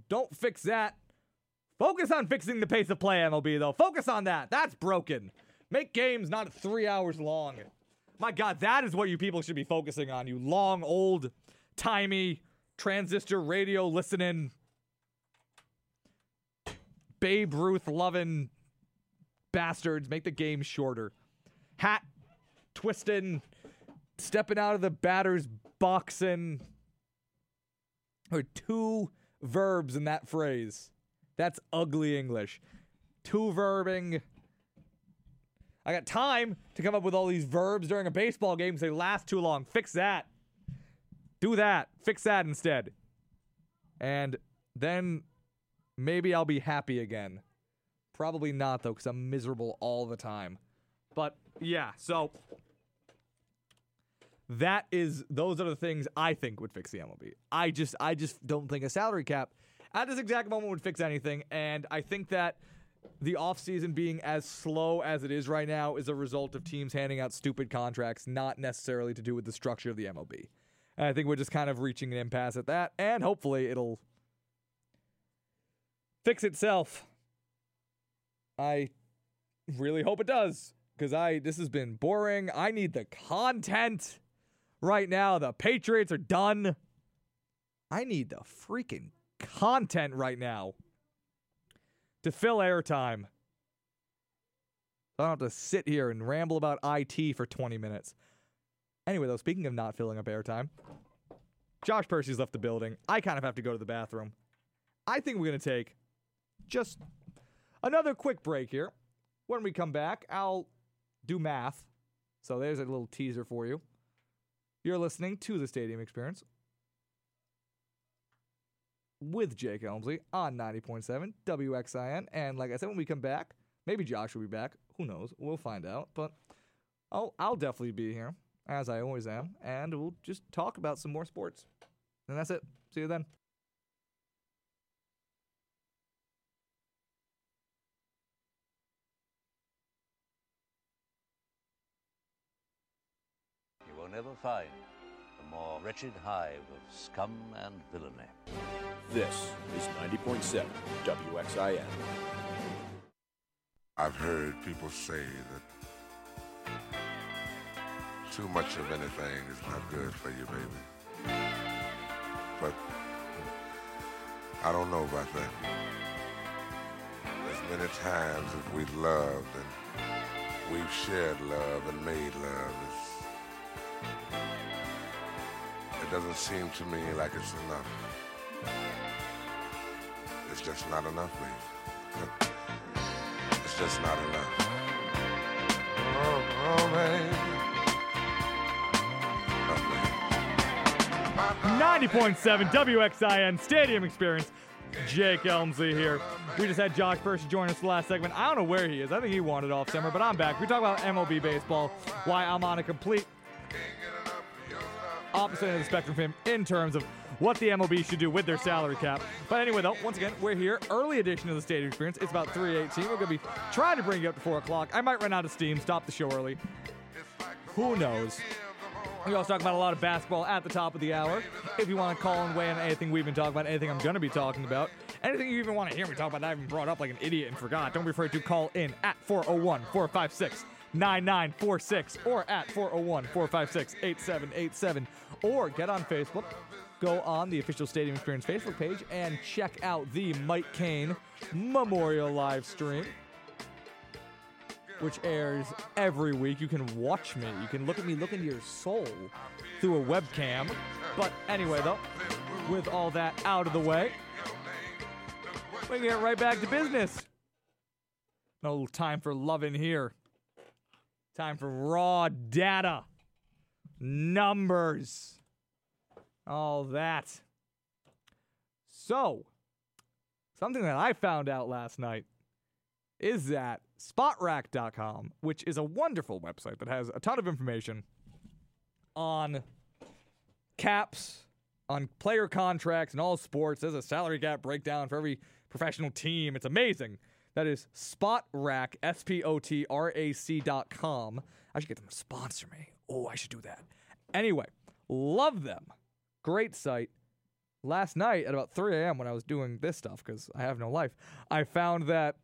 don't fix that. Focus on fixing the pace of play, MLB, though. Focus on that. That's broken. Make games not three hours long. My God, that is what you people should be focusing on, you long, old, timey, transistor radio listening, Babe Ruth loving bastards. Make the game shorter. Hat twisting, stepping out of the batter's boxing. or two verbs in that phrase. That's ugly English. Two verbing. I got time to come up with all these verbs during a baseball game they last too long. Fix that. Do that. Fix that instead. And then maybe I'll be happy again. Probably not, though, because I'm miserable all the time. But yeah, so that is those are the things I think would fix the MLB. I just I just don't think a salary cap at this exact moment would fix anything and I think that the offseason being as slow as it is right now is a result of teams handing out stupid contracts, not necessarily to do with the structure of the MLB. And I think we're just kind of reaching an impasse at that and hopefully it'll fix itself. I really hope it does because I this has been boring. I need the content right now. The Patriots are done. I need the freaking content right now to fill airtime. I don't have to sit here and ramble about IT for 20 minutes. Anyway, though, speaking of not filling up airtime, Josh Percy's left the building. I kind of have to go to the bathroom. I think we're going to take just another quick break here. When we come back, I'll do math. So there's a little teaser for you. You're listening to the Stadium Experience with Jake Elmsley on 90.7 WXIN. And like I said, when we come back, maybe Josh will be back. Who knows? We'll find out. But I'll, I'll definitely be here, as I always am. And we'll just talk about some more sports. And that's it. See you then. You will never find the more wretched hive of scum and villainy. This is 90.7 WXIN. I've heard people say that too much of anything is not good for you, baby. But I don't know about that. As many times as we've loved and we've shared love and made love, it's, it doesn't seem to me like it's enough. It's just not enough, baby. It's just not enough. Oh, oh baby. Oh, baby. 90.7 WXIN Stadium Experience. Jake Elmsley here. We just had Josh Percy join us the last segment. I don't know where he is. I think he wanted off summer, but I'm back. We talk about MLB baseball, why I'm on a complete opposite end of the spectrum from him in terms of what the MLB should do with their salary cap. But anyway, though, once again, we're here. Early edition of the Stadium Experience. It's about 3.18. We're going to be trying to bring you up to 4 o'clock. I might run out of steam, stop the show early. Who knows? We also talk about a lot of basketball at the top of the hour. If you want to call and weigh in anything we've been talking about, anything I'm going to be talking about, anything you even want to hear me talk about that I even brought up like an idiot and forgot, don't be afraid to call in at 401 456 9946 or at 401 456 8787 or get on Facebook. Go on the official Stadium Experience Facebook page and check out the Mike Kane Memorial live stream which airs every week. You can watch me. You can look at me, look into your soul through a webcam. But anyway, though, with all that out of the way, we can get right back to business. No time for loving here. Time for raw data, numbers, all that. So, something that I found out last night is that spotrac.com, which is a wonderful website that has a ton of information on caps, on player contracts and all sports. There's a salary cap breakdown for every professional team. It's amazing. That is spotrac, S P O T R A C dot com. I should get them to sponsor me. Oh, I should do that. Anyway, love them. Great site. Last night at about 3 a.m. when I was doing this stuff, because I have no life, I found that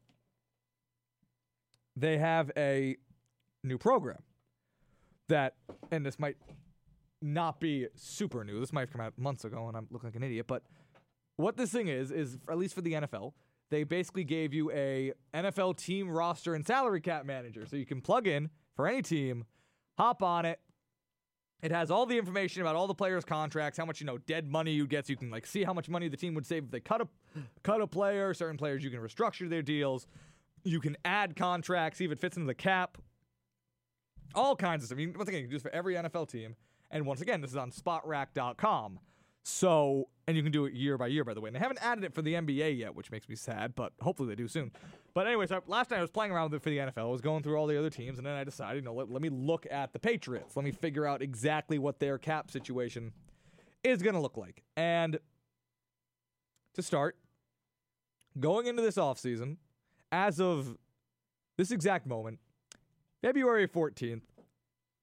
they have a new program that, and this might not be super new. This might have come out months ago, and I'm looking like an idiot. But what this thing is is, at least for the NFL, they basically gave you a NFL team roster and salary cap manager, so you can plug in for any team, hop on it. It has all the information about all the players' contracts, how much you know dead money you get, so you can like see how much money the team would save if they cut a cut a player. Certain players you can restructure their deals. You can add contracts, see if it fits into the cap. All kinds of stuff. I mean, once again, you can do this for every NFL team. And once again, this is on spotrac.com. So, and you can do it year by year, by the way. And they haven't added it for the NBA yet, which makes me sad, but hopefully they do soon. But anyway, so last night I was playing around with it for the NFL. I was going through all the other teams, and then I decided, you know, let, let me look at the Patriots. Let me figure out exactly what their cap situation is going to look like. And to start, going into this offseason, as of this exact moment, February 14th,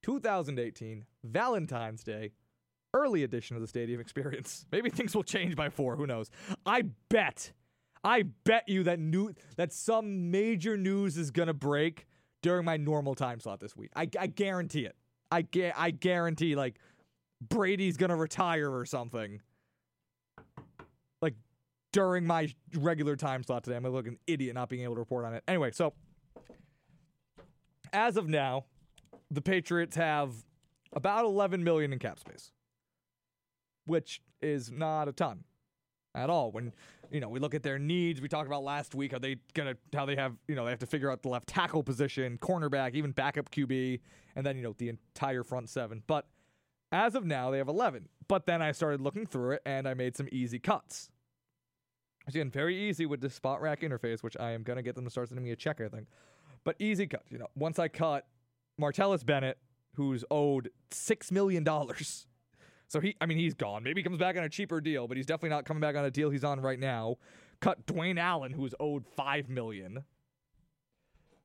2018, Valentine's Day, early edition of the Stadium Experience. Maybe things will change by four. Who knows? I bet, I bet you that new that some major news is gonna break during my normal time slot this week. I, I guarantee it. I ga- I guarantee like Brady's gonna retire or something. Like during my regular time slot today, I'm gonna look an idiot not being able to report on it. Anyway, so as of now, the Patriots have about 11 million in cap space, which is not a ton at all. When you know we look at their needs, we talked about last week. Are they gonna how they have you know they have to figure out the left tackle position, cornerback, even backup QB, and then you know the entire front seven. But as of now, they have 11. But then I started looking through it and I made some easy cuts. Again, very easy with the Spotrac interface, which I am gonna get them to start sending me a check. I think, but easy cuts. You know, once I cut Martellus Bennett, who's owed six million dollars. So he, I mean, he's gone. Maybe he comes back on a cheaper deal, but he's definitely not coming back on a deal he's on right now. Cut Dwayne Allen, who's owed five million.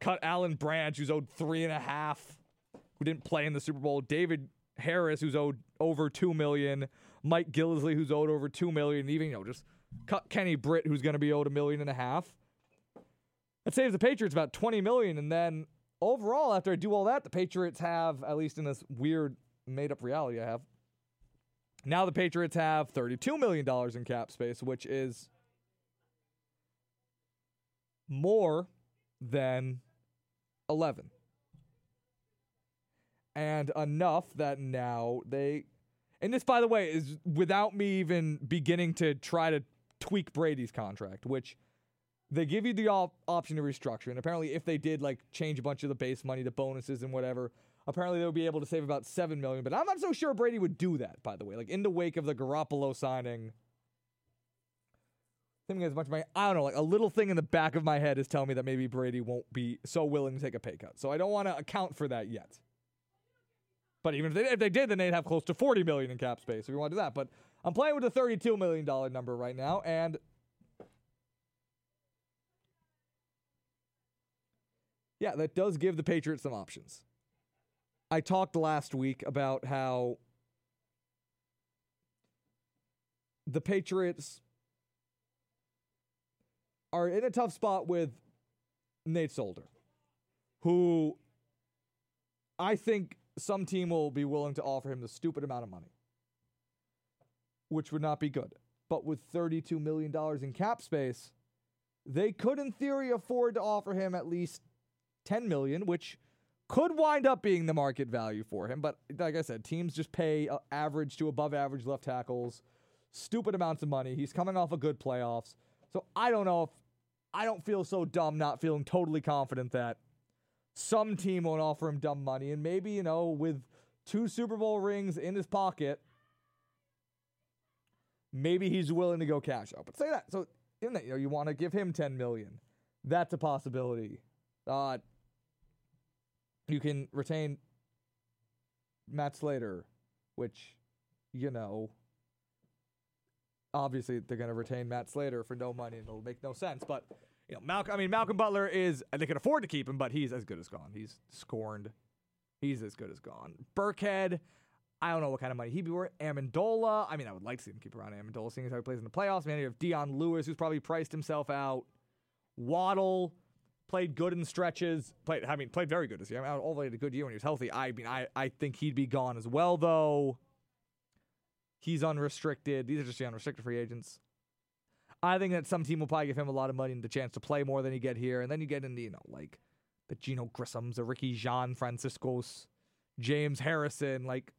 Cut Alan Branch, who's owed three and a half, who didn't play in the Super Bowl. David Harris, who's owed over two million, Mike Gillislee, who's owed over two million, even you know just cut Kenny Britt, who's going to be owed a million and a half. That saves the Patriots about twenty million, and then overall, after I do all that, the Patriots have at least in this weird made up reality I have. Now the Patriots have thirty-two million dollars in cap space, which is more than 11. And enough that now they. And this, by the way, is without me even beginning to try to tweak Brady's contract, which they give you the op- option to restructure. And apparently, if they did like change a bunch of the base money to bonuses and whatever, apparently they'll be able to save about seven million. But I'm not so sure Brady would do that. By the way, like in the wake of the Garoppolo signing, thinking as much money. I don't know, like a little thing in the back of my head is telling me that maybe Brady won't be so willing to take a pay cut. So I don't want to account for that yet. But even if they, if they did, then they'd have close to 40 million in cap space if you want to do that. But I'm playing with a 32 million dollar number right now, and yeah, that does give the Patriots some options. I talked last week about how the Patriots are in a tough spot with Nate Solder, who I think some team will be willing to offer him the stupid amount of money, which would not be good. But with $32 million in cap space, they could, in theory, afford to offer him at least 10 million, which could wind up being the market value for him. But like I said, teams just pay uh, average to above average left tackles, stupid amounts of money. He's coming off a good playoffs. So I don't know if I don't feel so dumb not feeling totally confident that some team won't offer him dumb money. And maybe, you know, with two Super Bowl rings in his pocket, maybe he's willing to go cash out. But say that. So in that, you know, you want to give him 10 million. That's a possibility. Uh, you can retain Matt Slater, which, you know, obviously they're going to retain Matt Slater for no money and it'll make no sense. But, you know, Malcolm, I mean, Malcolm Butler is, they can afford to keep him, but he's as good as gone. He's scorned. He's as good as gone. Burkhead, I don't know what kind of money he'd be worth. Amendola, I mean, I would like to see him keep around Amendola, seeing as how he plays in the playoffs. Man, you have Dion Lewis, who's probably priced himself out. Waddle played good in stretches. Played, I mean, played very good this year. I mean, all to a good year when he was healthy. I mean, I, I think he'd be gone as well, though. He's unrestricted. These are just the unrestricted free agents. I think that some team will probably give him a lot of money and the chance to play more than he get here. And then you get into, you know, like the Geneo Grissoms, the Ricky Jean Franciscos, James Harrison. Like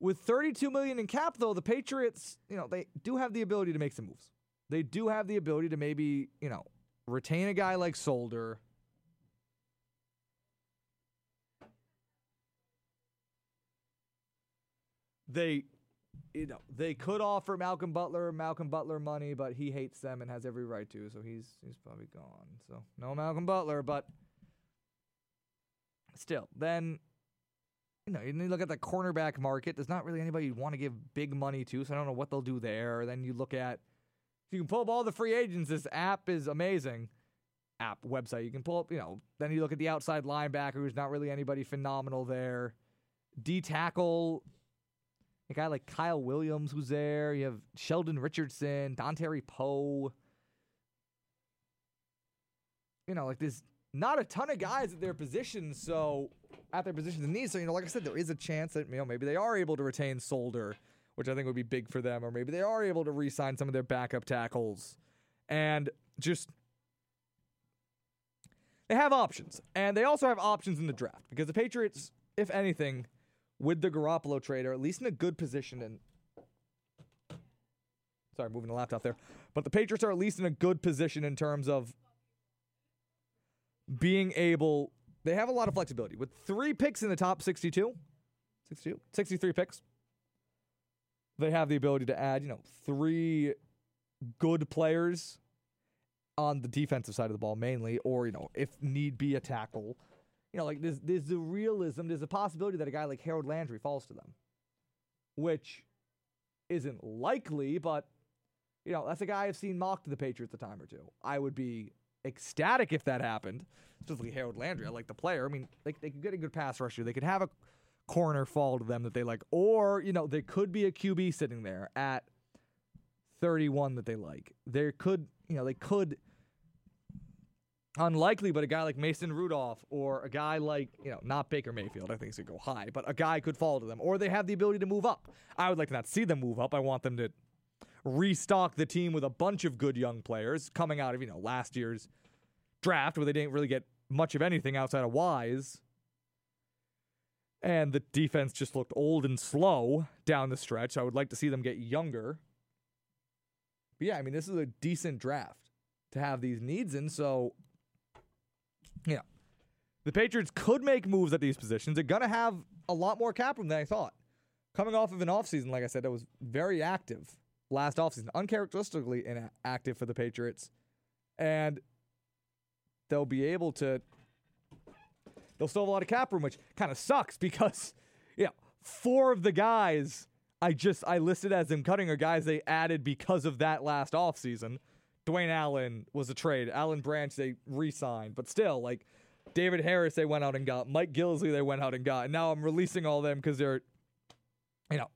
with 32 million in cap, though, the Patriots, you know, they do have the ability to make some moves. They do have the ability to maybe, you know, retain a guy like Solder. They, you know, they could offer Malcolm Butler Malcolm Butler money, but he hates them and has every right to, so he's he's probably gone. So no Malcolm Butler, but still, then you know, you look at the cornerback market. There's not really anybody you want to give big money to, so I don't know what they'll do there. Then you look at you can pull up all the free agents, this app is amazing. App website. You can pull up, you know, then you look at the outside linebacker, who's not really anybody phenomenal there. D tackle, a guy like Kyle Williams who's there. You have Sheldon Richardson, Dontari Poe. You know, like there's not a ton of guys at their positions, so at their positions of need. So, you know, like I said, there is a chance that, you know, maybe they are able to retain Solder, which I think would be big for them, or maybe they are able to re sign some of their backup tackles. And just they have options. And they also have options in the draft because the Patriots, if anything, with the Garoppolo trade, are at least in a good position. And sorry, moving the laptop there. But the Patriots are at least in a good position in terms of being able. They have a lot of flexibility with three picks in the top 62, 62, 63 picks. They have the ability to add, you know, three good players on the defensive side of the ball mainly, or you know, if need be, a tackle. You know, like there's there's the realism. There's a possibility that a guy like Harold Landry falls to them, which isn't likely, but you know, that's a guy I've seen mocked the Patriots a time or two. I would be ecstatic if that happened. Specifically, Harold Landry. I like the player. I mean, like they could get a good pass rusher. They could have a corner fall to them that they like. Or, you know, there could be a QB sitting there at 31 that they like. There could, you know, they could unlikely, but a guy like Mason Rudolph or a guy like, you know, not Baker Mayfield, I think going to go high, but a guy could fall to them. Or they have the ability to move up. I would like to not see them move up. I want them to restock the team with a bunch of good young players coming out of, you know, last year's draft where they didn't really get much of anything outside of Wise. And the defense just looked old and slow down the stretch. I would like to see them get younger. But yeah, I mean, this is a decent draft to have these needs in. So, yeah, the Patriots could make moves at these positions. They're going to have a lot more cap room than I thought. Coming off of an offseason, like I said, that was very active last offseason, uncharacteristically inactive for the Patriots. And they'll be able to, they'll still have a lot of cap room, which kind of sucks because, yeah, four of the guys I just I listed as them cutting are guys they added because of that last offseason. Dwayne Allen was a trade. Alan Branch they re-signed, but still, like David Harris they went out and got. Mike Gillislee they went out and got. And now I'm releasing all them because they're, you know,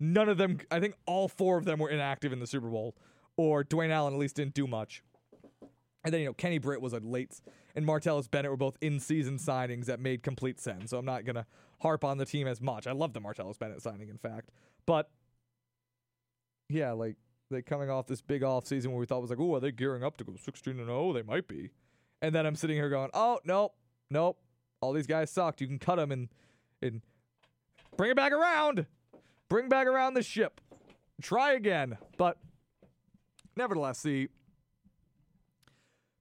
none of them. I think all four of them were inactive in the Super Bowl, or Dwayne Allen at least didn't do much. And then you know Kenny Britt was a late, and Martellus Bennett were both in-season signings that made complete sense. So I'm not gonna harp on the team as much. I love the Martellus Bennett signing, in fact, but yeah, like they coming off this big off season where we thought was like, oh, are they gearing up to go 16 and 0? They might be. And then I'm sitting here going, oh nope, nope, all these guys sucked. You can cut them and and bring it back around, bring back around the ship, try again. But nevertheless, the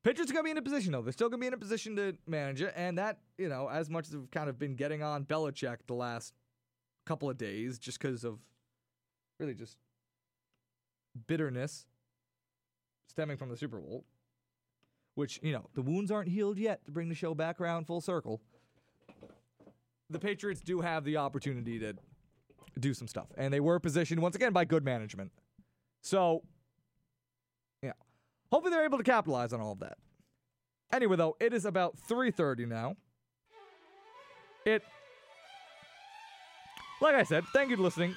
Patriots are going to be in a position, though. They're still going to be in a position to manage it. And that, you know, as much as we've kind of been getting on Belichick the last couple of days just because of really just bitterness stemming from the Super Bowl, which, you know, the wounds aren't healed yet to bring the show back around full circle. The Patriots do have the opportunity to do some stuff. And they were positioned, once again, by good management. So. Hopefully they're able to capitalize on all of that. Anyway, though, it is about 3:30 now. It like I said, thank you for listening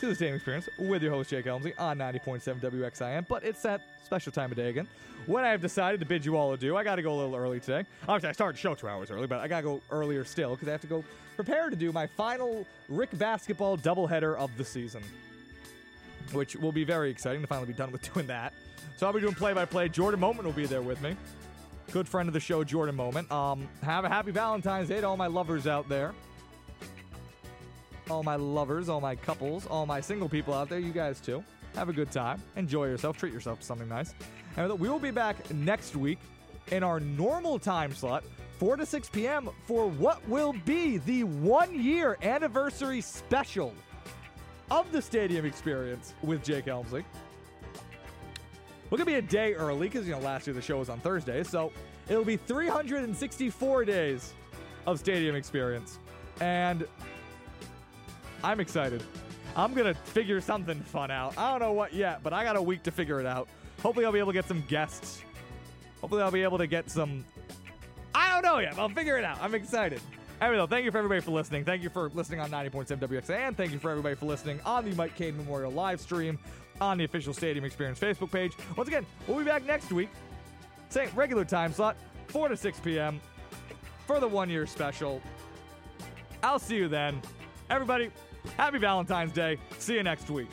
to the same Experience with your host Jake Elmsley on 90.7 WXIN. But it's that special time of day again when I have decided to bid you all adieu. I got to go a little early today. Obviously, I started the show two hours early, but I got to go earlier still because I have to go prepare to do my final RIC basketball doubleheader of the season, which will be very exciting to finally be done with doing that. So I'll be doing play-by-play. Jordan Moment will be there with me. Good friend of the show, Jordan Moment. Um, have a happy Valentine's Day to all my lovers out there all my lovers, all my couples, all my single people out there, you guys too. Have a good time. Enjoy yourself. Treat yourself to something nice. And we will be back next week in our normal time slot, 4 to 6 p.m., for what will be the one year anniversary special of the stadium experience with Jake Elmsley. We're going to be a day early because, you know, last year the show was on Thursday. So it'll be 364 days of stadium experience. And I'm excited. I'm going to figure something fun out. I don't know what yet, but I got a week to figure it out. Hopefully, I'll be able to get some guests. Hopefully, I'll be able to get some. I don't know yet. I'll figure it out. I'm excited. Anyway, though, thank you for everybody for listening. Thank you for listening on 90.7 WXA, and thank you for everybody for listening on the Mike Cain Memorial live stream on the official Stadium Experience Facebook page. Once again, we'll be back next week, same regular time slot, 4 to 6 p.m. for the one year special. I'll see you then. Everybody, Happy Valentine's Day. See you next week.